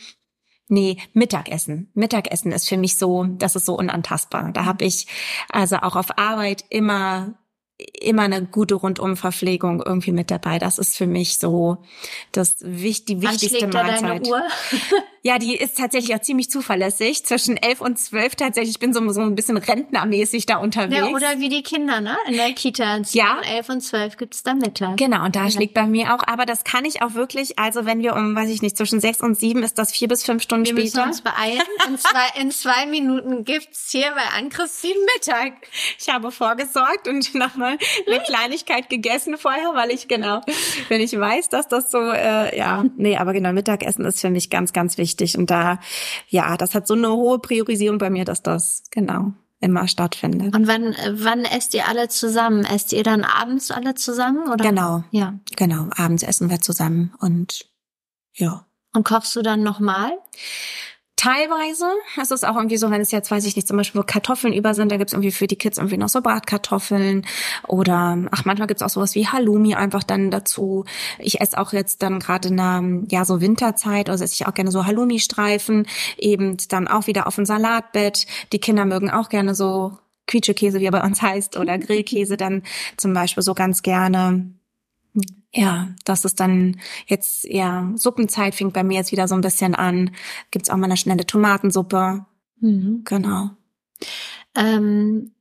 Nee, Mittagessen. Mittagessen ist für mich so, das ist so unantastbar. Da habe ich also auch auf Arbeit immer immer eine gute Rundumverpflegung irgendwie mit dabei. Das ist für mich so das die wichtigste Mahlzeit. Da deine Uhr? Ja, die ist tatsächlich auch ziemlich zuverlässig. Zwischen elf und zwölf tatsächlich. Ich bin so, so ein bisschen rentnermäßig da unterwegs. Ja, oder wie die Kinder, ne? In der Kita. Ja. elf und zwölf gibt's da Mittag. Genau, und da ja. schlägt bei mir auch. Aber das kann ich auch wirklich, also wenn wir um, weiß ich nicht, zwischen sechs und sieben ist das vier bis fünf Stunden wir später. Wir müssen uns beeilen. In zwei, in zwei Minuten gibt's hier bei Ann-Christine Mittag. Ich habe vorgesorgt und nochmal eine Kleinigkeit gegessen vorher, weil ich genau, wenn ich weiß, dass das so, äh, ja, nee, aber genau, Mittagessen ist für mich ganz, ganz wichtig wichtig. Und da, ja, das hat so eine hohe Priorisierung bei mir, dass das genau immer stattfindet. Und wann, wann esst ihr alle zusammen? Esst ihr dann abends alle zusammen? Oder? Genau. Ja. Genau. Abends essen wir zusammen und ja. Und kochst du dann nochmal? Teilweise ist es auch irgendwie so, wenn es jetzt, weiß ich nicht, zum Beispiel Kartoffeln über sind, da gibt's irgendwie für die Kids irgendwie noch so Bratkartoffeln oder ach, manchmal gibt's auch sowas wie Halloumi einfach dann dazu. Ich esse auch jetzt dann gerade in der, ja, so Winterzeit, also esse ich auch gerne so Halloumi-Streifen, eben dann auch wieder auf ein Salatbett. Die Kinder mögen auch gerne so Quietschekäse, wie er bei uns heißt, oder Grillkäse dann zum Beispiel so ganz gerne. Ja, das ist dann jetzt, ja, Suppenzeit fängt bei mir jetzt wieder so ein bisschen an. Gibt's auch mal eine schnelle Tomatensuppe. Mhm. Genau. Ähm,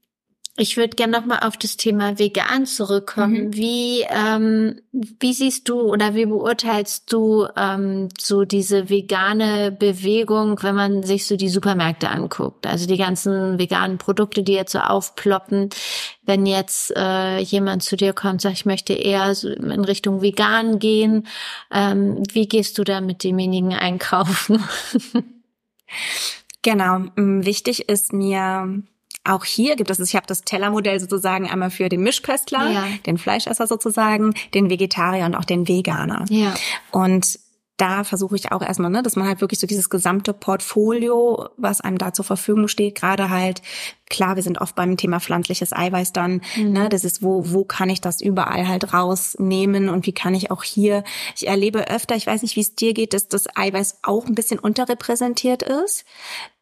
ich würde gerne noch mal auf das Thema vegan zurückkommen. Mhm. Wie ähm, wie siehst du oder wie beurteilst du ähm, so diese vegane Bewegung, wenn man sich so die Supermärkte anguckt? Also die ganzen veganen Produkte, die jetzt so aufploppen. Wenn jetzt äh, jemand zu dir kommt, sagt, ich möchte eher so in Richtung vegan gehen, ähm, wie gehst du da mit demjenigen einkaufen? genau. Wichtig ist mir auch hier gibt es, ich habe das Tellermodell sozusagen einmal für den Mischköstler, ja. den Fleischesser sozusagen, den Vegetarier und auch den Veganer. Ja. Und da versuche ich auch erstmal, ne, dass man halt wirklich so dieses gesamte Portfolio, was einem da zur Verfügung steht, gerade halt, klar, wir sind oft beim Thema pflanzliches Eiweiß dann, mhm. ne, das ist, wo, wo kann ich das überall halt rausnehmen und wie kann ich auch hier, ich erlebe öfter, ich weiß nicht, wie es dir geht, dass das Eiweiß auch ein bisschen unterrepräsentiert ist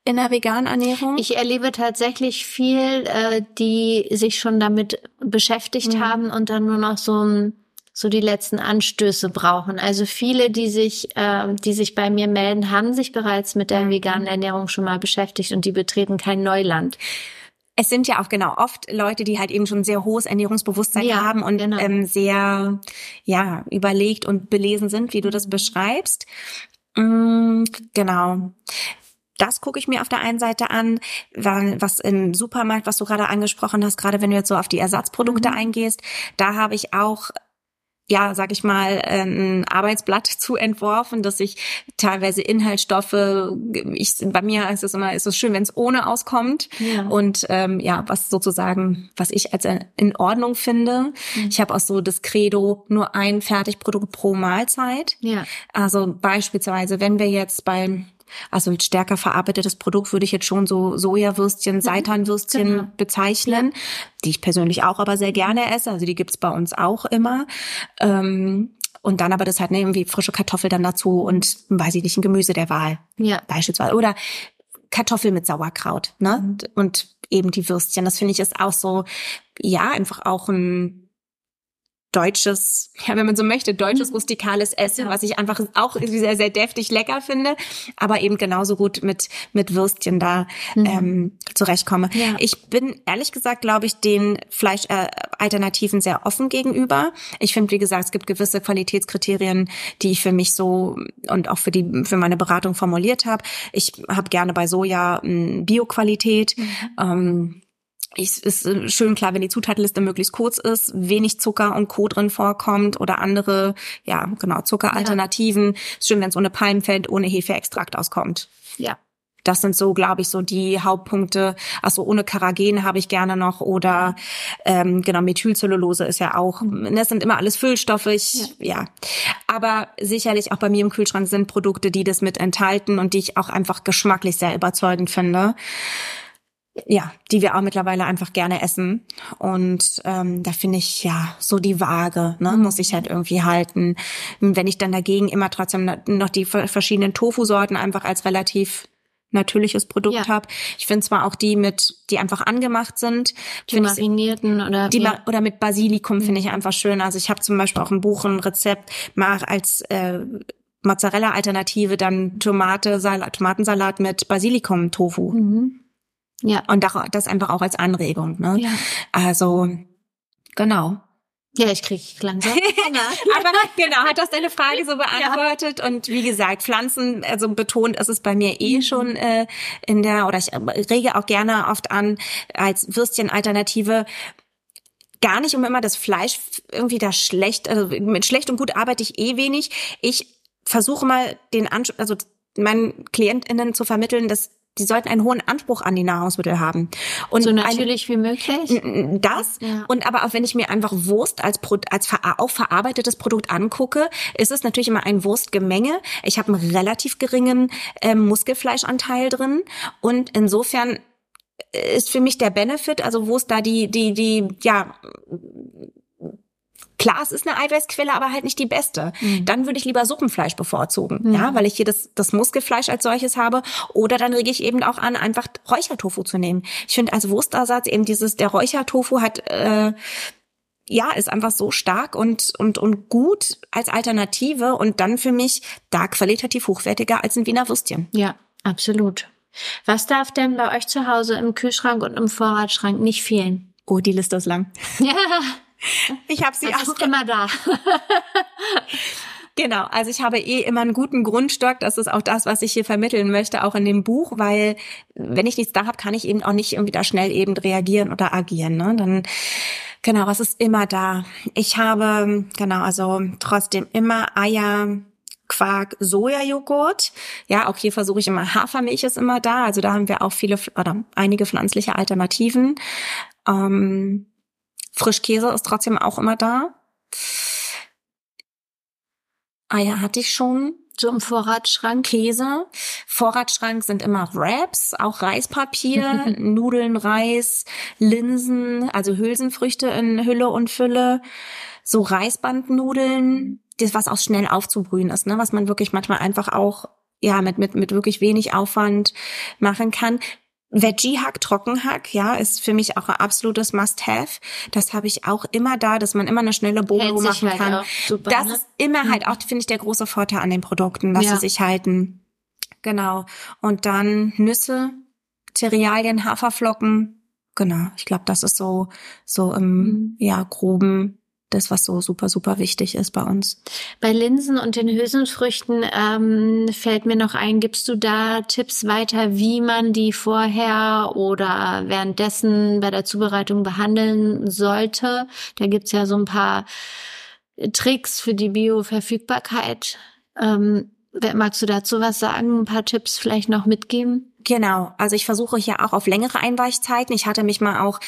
in der veganen Ernährung? Ich erlebe tatsächlich viel, äh, die sich schon damit beschäftigt mhm. haben und dann nur noch so ein so die letzten Anstöße brauchen. Also viele, die sich, äh, die sich bei mir melden, haben sich bereits mit der mhm. veganen Ernährung schon mal beschäftigt und die betreten kein Neuland. es sind ja auch genau oft Leute, die halt eben schon sehr hohes Ernährungsbewusstsein ja, haben und genau. ähm, sehr ja überlegt und belesen sind, wie du das beschreibst. Mm, genau. Das gucke ich mir auf der einen Seite an, was im Supermarkt, was du gerade angesprochen hast, gerade wenn du jetzt so auf die Ersatzprodukte mhm. eingehst, da habe ich auch ja, sag ich mal, ein Arbeitsblatt zu entworfen, dass ich teilweise Inhaltsstoffe, ich, bei mir ist es immer, ist es schön, wenn es ohne auskommt. Ja. Und ähm, ja, was sozusagen, was ich als in Ordnung finde. Mhm. Ich habe auch so das Credo, nur ein Fertigprodukt pro Mahlzeit. Ja. Also beispielsweise, wenn wir jetzt beim also stärker verarbeitetes Produkt würde ich jetzt schon so Sojawürstchen, mhm. Seitanwürstchen genau. bezeichnen, die ich persönlich auch aber sehr gerne esse. Also die gibt's bei uns auch immer. Ähm, und dann aber das halt ne, irgendwie frische Kartoffel dann dazu und weiß ich nicht, ein Gemüse der Wahl. Ja. Beispielsweise. Oder Kartoffel mit Sauerkraut, ne? Mhm. Und eben die Würstchen. Das finde ich ist auch so, ja, einfach auch ein deutsches, ja, wenn man so möchte, deutsches mhm. rustikales Essen, was ich einfach auch sehr, sehr deftig lecker finde, aber eben genauso gut mit, mit Würstchen da mhm. ähm, zurechtkomme. Ja. Ich bin ehrlich gesagt, glaube ich, den Fleischalternativen äh, sehr offen gegenüber. Ich finde, wie gesagt, es gibt gewisse Qualitätskriterien, die ich für mich so und auch für die für meine Beratung formuliert habe. Ich habe gerne bei Soja Bioqualität. Mhm. Ähm, ich, ist äh, schön klar, wenn die Zutatenliste möglichst kurz ist, wenig Zucker und Co. drin vorkommt oder andere, ja, genau, Zuckeralternativen. Ja. Ist schön, wenn es ohne Palmfett, ohne Hefeextrakt auskommt. Ja. Das sind so, glaube ich, so die Hauptpunkte. Also ohne Karagen habe ich gerne noch oder ähm, genau Methylcellulose ist ja auch. Mhm. Das sind immer alles Füllstoffe. Ich, ja. ja. Aber sicherlich auch bei mir im Kühlschrank sind Produkte, die das mit enthalten und die ich auch einfach geschmacklich sehr überzeugend finde ja, die wir auch mittlerweile einfach gerne essen. Und ähm, da finde ich ja so die Waage, ne, muss ich halt irgendwie halten. Wenn ich dann dagegen immer trotzdem noch die verschiedenen Tofu-Sorten einfach als relativ natürliches Produkt ja. habe. Ich finde zwar auch die mit, die einfach angemacht sind. Die marinierten oder die ja. oder mit Basilikum finde ich einfach schön. Also ich habe zum Beispiel auch ein Buch, ein Rezept, mal als äh, Mozzarella-Alternative dann Tomate, Salat, Tomatensalat mit Basilikum-Tofu. Mhm. Ja. Und das einfach auch als Anregung. Ne? Ja. Also genau. Ja, ich krieg langsam. Aber genau, hat das deine Frage so beantwortet? Ja. Und wie gesagt, Pflanzen, also betont ist es bei mir eh mhm. schon äh, in der, oder ich rege auch gerne oft an als Würstchen-Alternative gar nicht um immer das Fleisch irgendwie da schlecht, also mit schlecht und gut arbeite ich eh wenig. Ich versuche mal den Anspruch, also meinen KlientInnen zu vermitteln, dass die sollten einen hohen Anspruch an die Nahrungsmittel haben. Und so natürlich ein, wie möglich. Das ja. und aber auch wenn ich mir einfach Wurst als als auch verarbeitetes Produkt angucke, ist es natürlich immer ein Wurstgemenge. Ich habe einen relativ geringen äh, Muskelfleischanteil drin und insofern ist für mich der Benefit, also wo ist da die die die ja Klar, es ist eine Eiweißquelle, aber halt nicht die beste. Mhm. Dann würde ich lieber Suppenfleisch bevorzugen, mhm. ja, weil ich hier das, das Muskelfleisch als solches habe. Oder dann rege ich eben auch an, einfach Räuchertofu zu nehmen. Ich finde als Wurstersatz eben dieses, der Räuchertofu hat, äh, ja, ist einfach so stark und, und, und gut als Alternative und dann für mich da qualitativ hochwertiger als ein Wiener Würstchen. Ja, absolut. Was darf denn bei euch zu Hause im Kühlschrank und im Vorratsschrank nicht fehlen? Oh, die Liste ist lang. Ja. Ich habe sie das auch ist immer da. Genau, also ich habe eh immer einen guten Grundstock. Das ist auch das, was ich hier vermitteln möchte, auch in dem Buch, weil wenn ich nichts da habe, kann ich eben auch nicht irgendwie da schnell eben reagieren oder agieren. Ne? Dann genau, was ist immer da? Ich habe genau, also trotzdem immer Eier, Quark, Sojajoghurt. Ja, auch hier versuche ich immer Hafermilch ist immer da. Also da haben wir auch viele oder einige pflanzliche Alternativen. Ähm, Frischkäse ist trotzdem auch immer da. Eier hatte ich schon. So im Vorratsschrank. Käse. Vorratsschrank sind immer Wraps, auch Reispapier, Nudeln, Reis, Linsen, also Hülsenfrüchte in Hülle und Fülle, so Reisbandnudeln, das was auch schnell aufzubrühen ist, ne, was man wirklich manchmal einfach auch ja, mit, mit, mit wirklich wenig Aufwand machen kann. Veggie-Hack, Trockenhack, ja, ist für mich auch ein absolutes Must-Have. Das habe ich auch immer da, dass man immer eine schnelle Bono machen halt kann. Super, das ne? ist immer halt auch, finde ich, der große Vorteil an den Produkten, dass ja. sie sich halten. Genau. Und dann Nüsse, Cerealien, Haferflocken, genau. Ich glaube, das ist so, so im, mhm. ja, groben das, was so super, super wichtig ist bei uns. Bei Linsen und den Hülsenfrüchten ähm, fällt mir noch ein, gibst du da Tipps weiter, wie man die vorher oder währenddessen bei der Zubereitung behandeln sollte? Da gibt's ja so ein paar Tricks für die Bioverfügbarkeit. Ähm, magst du dazu was sagen? Ein paar Tipps vielleicht noch mitgeben? Genau, also ich versuche hier auch auf längere Einweichzeiten. Ich hatte mich mal auch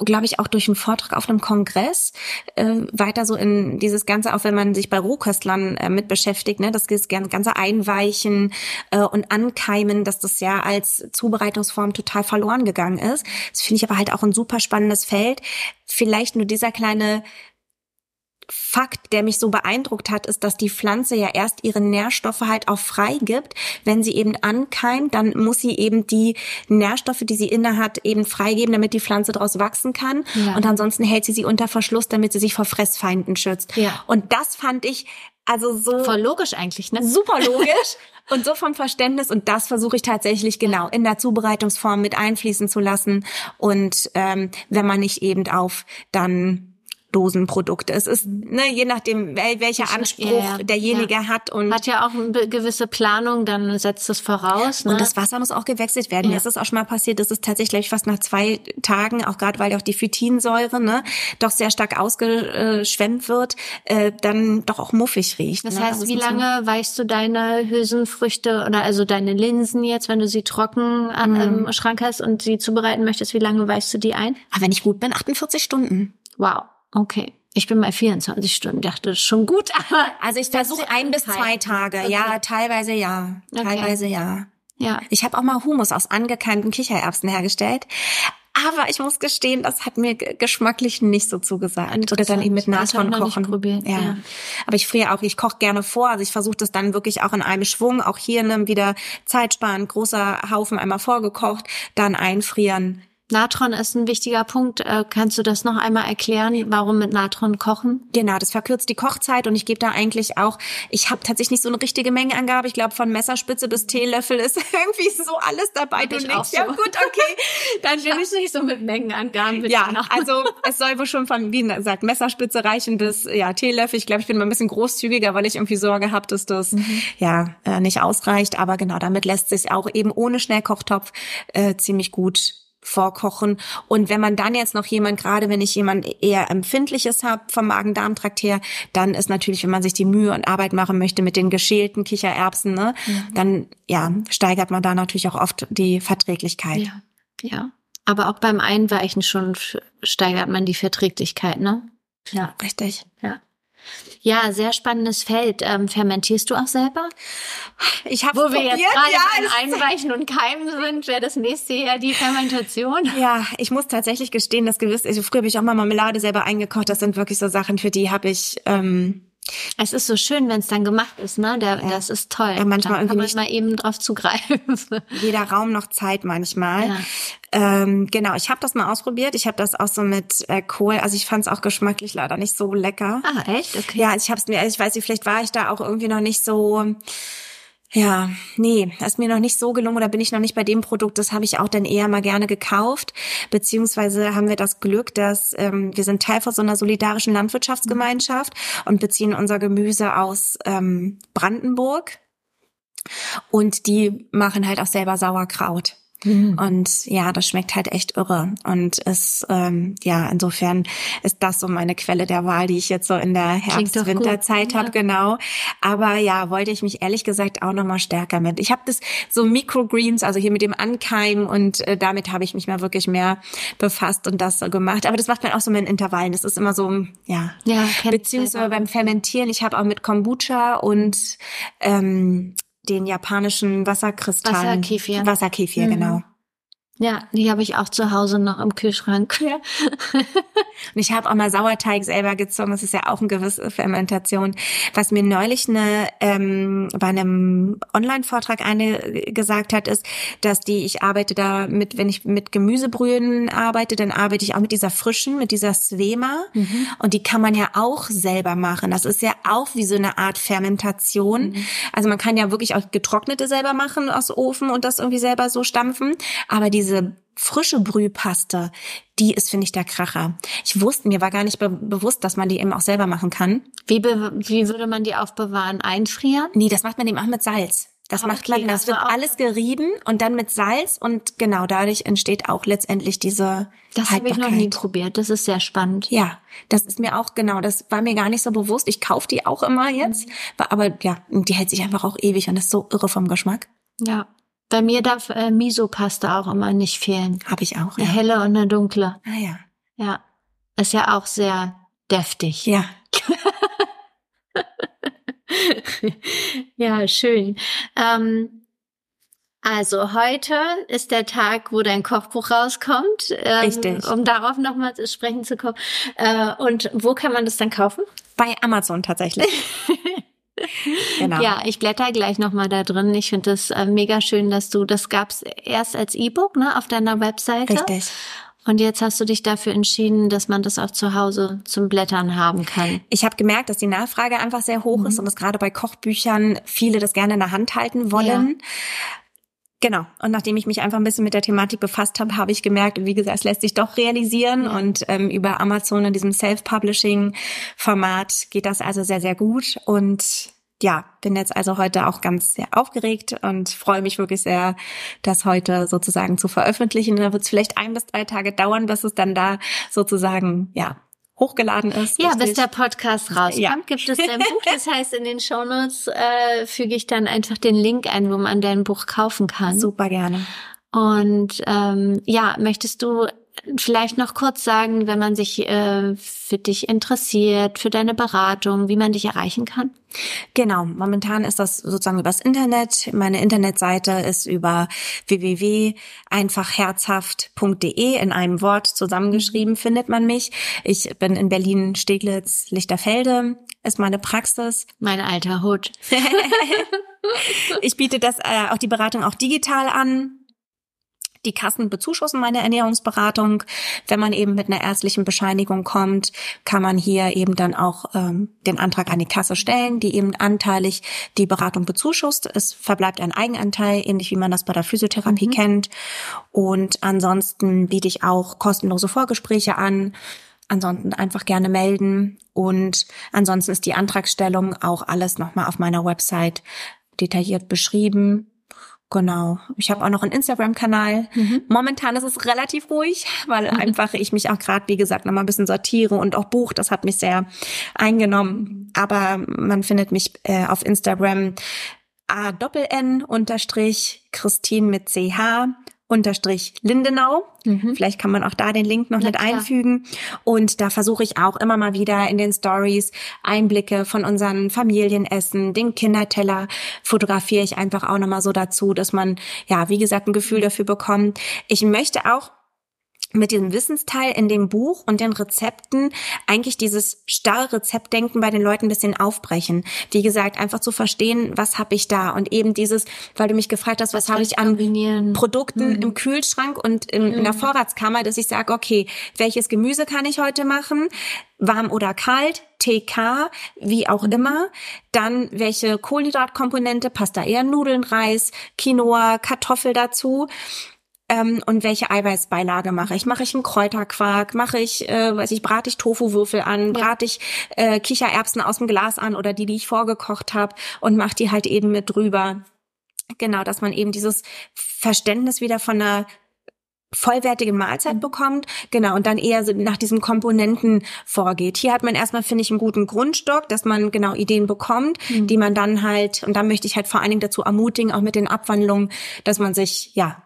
glaube ich, auch durch einen Vortrag auf einem Kongress äh, weiter so in dieses Ganze, auch wenn man sich bei Rohköstlern äh, mit beschäftigt, ne, das ganze Einweichen äh, und Ankeimen, dass das ja als Zubereitungsform total verloren gegangen ist. Das finde ich aber halt auch ein super spannendes Feld. Vielleicht nur dieser kleine Fakt, der mich so beeindruckt hat, ist, dass die Pflanze ja erst ihre Nährstoffe halt auch freigibt. Wenn sie eben ankeimt, dann muss sie eben die Nährstoffe, die sie inne hat, eben freigeben, damit die Pflanze daraus wachsen kann. Ja. Und ansonsten hält sie sie unter Verschluss, damit sie sich vor Fressfeinden schützt. Ja. Und das fand ich also so voll logisch eigentlich, ne? Super logisch und so vom Verständnis und das versuche ich tatsächlich genau in der Zubereitungsform mit einfließen zu lassen und ähm, wenn man nicht eben auf dann Dosenprodukte. Es ist, ne, je nachdem, welcher Anspruch ja, ja. derjenige ja. hat und hat ja auch eine gewisse Planung, dann setzt es voraus. Ne? Und das Wasser muss auch gewechselt werden. Mir ist das auch schon mal passiert. Das ist tatsächlich fast nach zwei Tagen, auch gerade weil auch die Phytinsäure ne, doch sehr stark ausgeschwemmt wird, äh, dann doch auch muffig riecht. Das ne? heißt, also wie lange so weichst du deine Hülsenfrüchte oder also deine Linsen jetzt, wenn du sie trocken mhm. im Schrank hast und sie zubereiten möchtest, wie lange weichst du die ein? Aber wenn ich gut bin, 48 Stunden. Wow. Okay. Ich bin bei 24 Stunden, dachte, das ist schon gut. also ich versuche ein bis zwei Tage. Okay. Ja, teilweise ja. Teilweise okay. ja. Ja. Ich habe auch mal Humus aus angekeimten Kichererbsen hergestellt. Aber ich muss gestehen, das hat mir geschmacklich nicht so zugesagt. Oder dann eben mit Natron kochen. Probiert, ja. ja. Aber ich friere auch, ich koche gerne vor. Also ich versuche das dann wirklich auch in einem Schwung, auch hier ne, wieder Zeit sparen, großer Haufen einmal vorgekocht, dann einfrieren Natron ist ein wichtiger Punkt. Äh, kannst du das noch einmal erklären, warum mit Natron kochen? Genau, das verkürzt die Kochzeit und ich gebe da eigentlich auch, ich habe tatsächlich nicht so eine richtige Mengenangabe. Ich glaube, von Messerspitze bis Teelöffel ist irgendwie so alles dabei. Du nickst. So. Ja gut, okay. Dann bin ich nicht so mit Mengenangaben. Ja, noch. also es soll wohl schon von, wie gesagt, Messerspitze reichen bis ja Teelöffel. Ich glaube, ich bin mal ein bisschen großzügiger, weil ich irgendwie Sorge habe, dass das mhm. ja äh, nicht ausreicht. Aber genau, damit lässt sich auch eben ohne Schnellkochtopf äh, ziemlich gut vorkochen. Und wenn man dann jetzt noch jemand, gerade wenn ich jemand eher empfindliches habe vom Magen-Darm-Trakt her, dann ist natürlich, wenn man sich die Mühe und Arbeit machen möchte mit den geschälten Kichererbsen, ne, mhm. dann ja steigert man da natürlich auch oft die Verträglichkeit. Ja, ja. Aber auch beim Einweichen schon steigert man die Verträglichkeit, ne? Ja, richtig. Ja. Ja, sehr spannendes Feld. Ähm, fermentierst du auch selber? Ich habe Wo wir jetzt gerade ja, Einweichen und Keimen sind, wäre das nächste Jahr die Fermentation. Ja, ich muss tatsächlich gestehen, dass gewiss, also früher habe ich auch mal Marmelade selber eingekocht. Das sind wirklich so Sachen, für die habe ich ähm, es ist so schön, wenn es dann gemacht ist, ne? Der, ja. Das ist toll. Ja, manchmal irgendwie kann man mal eben drauf zugreifen. Jeder Raum noch Zeit manchmal. Ja. Ähm, genau, ich habe das mal ausprobiert. Ich habe das auch so mit äh, Kohl. Also ich fand es auch geschmacklich leider nicht so lecker. Ah, echt? Okay. Ja, ich habe es mir, ich weiß nicht, vielleicht war ich da auch irgendwie noch nicht so ja, nee, das ist mir noch nicht so gelungen oder bin ich noch nicht bei dem Produkt. Das habe ich auch dann eher mal gerne gekauft. Beziehungsweise haben wir das Glück, dass ähm, wir sind Teil von so einer solidarischen Landwirtschaftsgemeinschaft und beziehen unser Gemüse aus ähm, Brandenburg. Und die machen halt auch selber Sauerkraut. Mhm. Und ja, das schmeckt halt echt irre. Und es, ähm, ja, insofern ist das so meine Quelle der Wahl, die ich jetzt so in der Herbst-Winterzeit habe, ja. genau. Aber ja, wollte ich mich ehrlich gesagt auch nochmal stärker mit. Ich habe das so Microgreens, also hier mit dem Ankeimen und äh, damit habe ich mich mal wirklich mehr befasst und das so gemacht. Aber das macht man auch so mit Intervallen. Das ist immer so, ja. Ja, beziehungsweise beim Fermentieren. Ich habe auch mit Kombucha und ähm, den japanischen Wasserkristallen. Wasserkefir. Wasserkefir, mhm. genau. Ja, die habe ich auch zu Hause noch im Kühlschrank. Ja. und ich habe auch mal Sauerteig selber gezogen. Das ist ja auch eine gewisse Fermentation. Was mir neulich eine ähm, bei einem Online-Vortrag eine gesagt hat, ist, dass die ich arbeite da mit, wenn ich mit Gemüsebrühen arbeite, dann arbeite ich auch mit dieser frischen, mit dieser Svema. Mhm. Und die kann man ja auch selber machen. Das ist ja auch wie so eine Art Fermentation. Mhm. Also man kann ja wirklich auch getrocknete selber machen aus Ofen und das irgendwie selber so stampfen. Aber die diese frische Brühpaste, die ist, finde ich, der Kracher. Ich wusste, mir war gar nicht be bewusst, dass man die eben auch selber machen kann. Wie, wie würde man die aufbewahren? Einfrieren? Nee, das macht man eben auch mit Salz. Das okay, macht man, das wird alles gerieben und dann mit Salz und genau dadurch entsteht auch letztendlich diese Das habe ich noch nie probiert. Das ist sehr spannend. Ja, das ist mir auch genau. Das war mir gar nicht so bewusst. Ich kaufe die auch immer jetzt, mhm. aber ja, die hält sich einfach auch ewig und ist so irre vom Geschmack. Ja, bei mir darf äh, Miso-Pasta auch immer nicht fehlen. Habe ich auch. Eine ja. helle und eine dunkle. Ah ja. Ja, ist ja auch sehr deftig. Ja. ja, schön. Ähm, also heute ist der Tag, wo dein Kochbuch rauskommt. Ähm, Richtig. Um darauf nochmal zu sprechen zu kommen. Äh, und wo kann man das dann kaufen? Bei Amazon tatsächlich. genau. Ja, ich blätter gleich nochmal da drin. Ich finde das äh, mega schön, dass du, das gab's erst als E-Book, ne, auf deiner Webseite. Richtig. Und jetzt hast du dich dafür entschieden, dass man das auch zu Hause zum Blättern haben kann. Ich habe gemerkt, dass die Nachfrage einfach sehr hoch mhm. ist und dass gerade bei Kochbüchern viele das gerne in der Hand halten wollen. Ja. Genau. Und nachdem ich mich einfach ein bisschen mit der Thematik befasst habe, habe ich gemerkt, wie gesagt, es lässt sich doch realisieren. Und ähm, über Amazon in diesem Self-Publishing-Format geht das also sehr, sehr gut. Und ja, bin jetzt also heute auch ganz sehr aufgeregt und freue mich wirklich sehr, das heute sozusagen zu veröffentlichen. Da wird es vielleicht ein bis drei Tage dauern, bis es dann da sozusagen, ja, hochgeladen ist. Ja, richtig. bis der Podcast rauskommt, ja. gibt es dein Buch. Das heißt, in den Shownotes äh, füge ich dann einfach den Link ein, wo man dein Buch kaufen kann. Super gerne. Und ähm, ja, möchtest du vielleicht noch kurz sagen, wenn man sich äh, für dich interessiert, für deine Beratung, wie man dich erreichen kann? Genau, momentan ist das sozusagen übers Internet. Meine Internetseite ist über www.einfachherzhaft.de in einem Wort zusammengeschrieben findet man mich. Ich bin in Berlin Steglitz Lichterfelde ist meine Praxis. Mein alter Hut. ich biete das äh, auch die Beratung auch digital an. Die Kassen bezuschussen meine Ernährungsberatung. Wenn man eben mit einer ärztlichen Bescheinigung kommt, kann man hier eben dann auch ähm, den Antrag an die Kasse stellen, die eben anteilig die Beratung bezuschusst. Es verbleibt ein Eigenanteil, ähnlich wie man das bei der Physiotherapie mhm. kennt. Und ansonsten biete ich auch kostenlose Vorgespräche an. Ansonsten einfach gerne melden. Und ansonsten ist die Antragstellung auch alles nochmal auf meiner Website detailliert beschrieben. Genau. Ich habe auch noch einen Instagram-Kanal. Mhm. Momentan ist es relativ ruhig, weil mhm. einfach ich mich auch gerade, wie gesagt, noch mal ein bisschen sortiere und auch Buch, das hat mich sehr eingenommen. Aber man findet mich äh, auf Instagram a doppel n unterstrich Christine mit ch unterstrich Lindenau. Mhm. Vielleicht kann man auch da den Link noch ja, mit klar. einfügen. Und da versuche ich auch immer mal wieder in den Stories Einblicke von unseren Familienessen, den Kinderteller fotografiere ich einfach auch nochmal so dazu, dass man, ja, wie gesagt, ein Gefühl dafür bekommt. Ich möchte auch mit diesem Wissensteil in dem Buch und den Rezepten eigentlich dieses starre Rezeptdenken bei den Leuten ein bisschen aufbrechen. Wie gesagt, einfach zu verstehen, was habe ich da und eben dieses, weil du mich gefragt hast, was, was habe ich an Produkten mhm. im Kühlschrank und in, mhm. in der mhm. Vorratskammer, dass ich sage, okay, welches Gemüse kann ich heute machen? Warm oder kalt, TK, wie auch mhm. immer. Dann welche Kohlenhydratkomponente, passt da eher Nudeln, Reis, Quinoa, Kartoffel dazu ähm, und welche Eiweißbeilage mache ich? Mache ich einen Kräuterquark? Mache ich, äh, weiß ich, brate ich Tofuwürfel an? Ja. Brate ich äh, Kichererbsen aus dem Glas an oder die, die ich vorgekocht habe und mache die halt eben mit drüber? Genau, dass man eben dieses Verständnis wieder von einer vollwertigen Mahlzeit mhm. bekommt, genau, und dann eher so nach diesen Komponenten vorgeht. Hier hat man erstmal, finde ich, einen guten Grundstock, dass man genau Ideen bekommt, mhm. die man dann halt, und da möchte ich halt vor allen Dingen dazu ermutigen, auch mit den Abwandlungen, dass man sich, ja,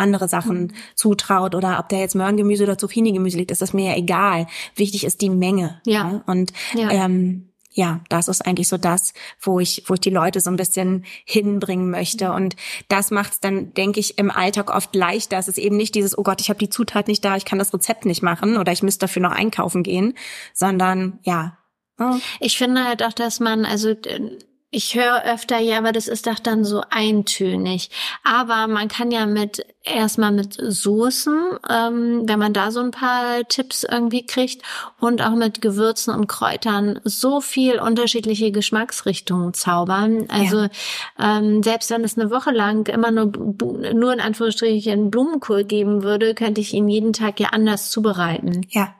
andere Sachen mhm. zutraut oder ob da jetzt Möhrengemüse oder Zucchini-Gemüse liegt, ist das mir ja egal. Wichtig ist die Menge. Ja. ja? Und ja. Ähm, ja, das ist eigentlich so das, wo ich, wo ich die Leute so ein bisschen hinbringen möchte. Mhm. Und das macht es dann, denke ich, im Alltag oft leichter. Es ist eben nicht dieses, oh Gott, ich habe die Zutat nicht da, ich kann das Rezept nicht machen oder ich müsste dafür noch einkaufen gehen, sondern ja. Ich finde halt auch, dass man, also Ich höre öfter, ja, aber das ist doch dann so eintönig. Aber man kann ja mit erstmal mit Soßen, ähm, wenn man da so ein paar Tipps irgendwie kriegt und auch mit Gewürzen und Kräutern so viel unterschiedliche Geschmacksrichtungen zaubern. Also ja. ähm, selbst wenn es eine Woche lang immer nur nur in Anführungsstrichen Blumenkohl geben würde, könnte ich ihn jeden Tag ja anders zubereiten. Ja.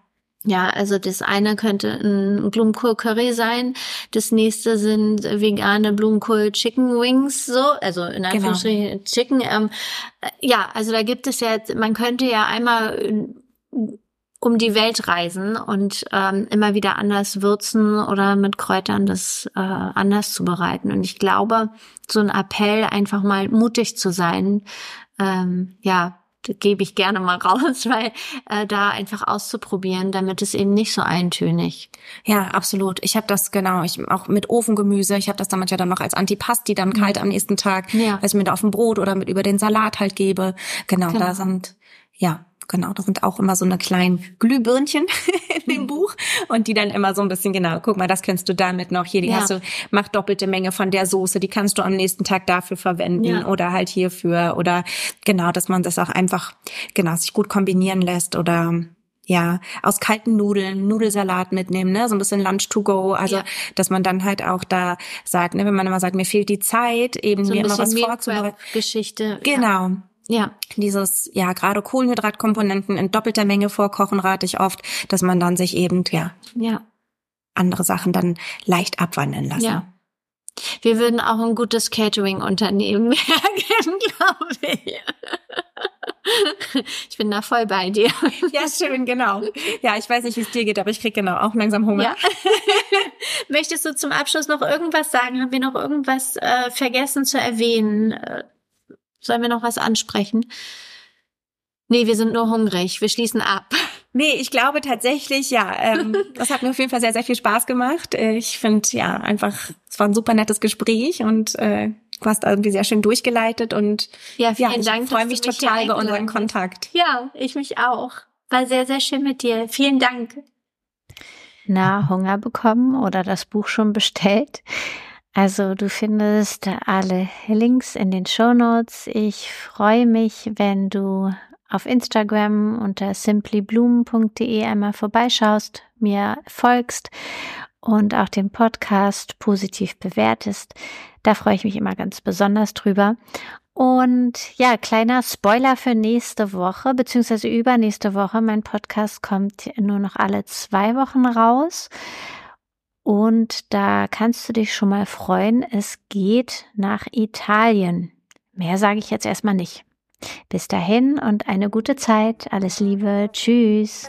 Ja, also das eine könnte ein Blumenkohl-Curry sein, das nächste sind vegane Blumenkohl-Chicken Wings, so, also in genau. Anführungsstrichen genau. Chicken. Ähm, ja, also da gibt es ja, man könnte ja einmal äh, um die Welt reisen und ähm, immer wieder anders würzen oder mit Kräutern das äh, anders zubereiten. Und ich glaube, so ein Appell, einfach mal mutig zu sein, ähm, ja, gebe ich gerne mal raus, weil äh, da einfach auszuprobieren, damit es eben nicht so eintönig. Ja, absolut. Ich habe das genau, ich auch mit Ofengemüse, ich habe das dann manchmal dann noch als Antipasti dann kalt am nächsten Tag, ja. weil ich mir da auf dem Brot oder mit über den Salat halt gebe. Genau, genau. da sind ja, genau, da sind auch immer so eine kleinen Glühbirnchen in dem mhm. Buch und die dann immer so ein bisschen genau, guck mal, das kennst du damit noch hier, die ja. hast du, mach doppelte Menge von der Soße, die kannst du am nächsten Tag dafür verwenden ja. oder halt hierfür oder genau, dass man das auch einfach genau sich gut kombinieren lässt oder ja, aus kalten Nudeln, Nudelsalat mitnehmen, ne, so ein bisschen Lunch to go, also ja. dass man dann halt auch da sagt, ne, wenn man immer sagt, mir fehlt die Zeit, eben so mir immer was vorzubereiten. Geschichte. Genau. Ja. Ja. Dieses, ja, gerade Kohlenhydratkomponenten in doppelter Menge vorkochen rate ich oft, dass man dann sich eben, ja, ja. andere Sachen dann leicht abwandeln lassen. Ja. Wir würden auch ein gutes Catering-Unternehmen merken, glaube ich. Ich bin da voll bei dir. Ja, schön, genau. Ja, ich weiß nicht, wie es dir geht, aber ich krieg genau auch langsam Hunger. Ja. Möchtest du zum Abschluss noch irgendwas sagen? Haben wir noch irgendwas äh, vergessen zu erwähnen? Sollen wir noch was ansprechen? Nee, wir sind nur hungrig. Wir schließen ab. Nee, ich glaube tatsächlich, ja. Ähm, das hat mir auf jeden Fall sehr, sehr viel Spaß gemacht. Ich finde, ja, einfach, es war ein super nettes Gespräch und äh, du hast irgendwie sehr schön durchgeleitet und ja, vielen ja, ich Dank. Ich freue mich total über unseren Kontakt. Ja, ich mich auch. War sehr, sehr schön mit dir. Vielen Dank. Na, Hunger bekommen oder das Buch schon bestellt? Also du findest alle Links in den Show Notes. Ich freue mich, wenn du auf Instagram unter simplyblumen.de einmal vorbeischaust, mir folgst und auch den Podcast positiv bewertest. Da freue ich mich immer ganz besonders drüber. Und ja, kleiner Spoiler für nächste Woche, beziehungsweise übernächste Woche. Mein Podcast kommt nur noch alle zwei Wochen raus. Und da kannst du dich schon mal freuen, es geht nach Italien. Mehr sage ich jetzt erstmal nicht. Bis dahin und eine gute Zeit. Alles Liebe. Tschüss.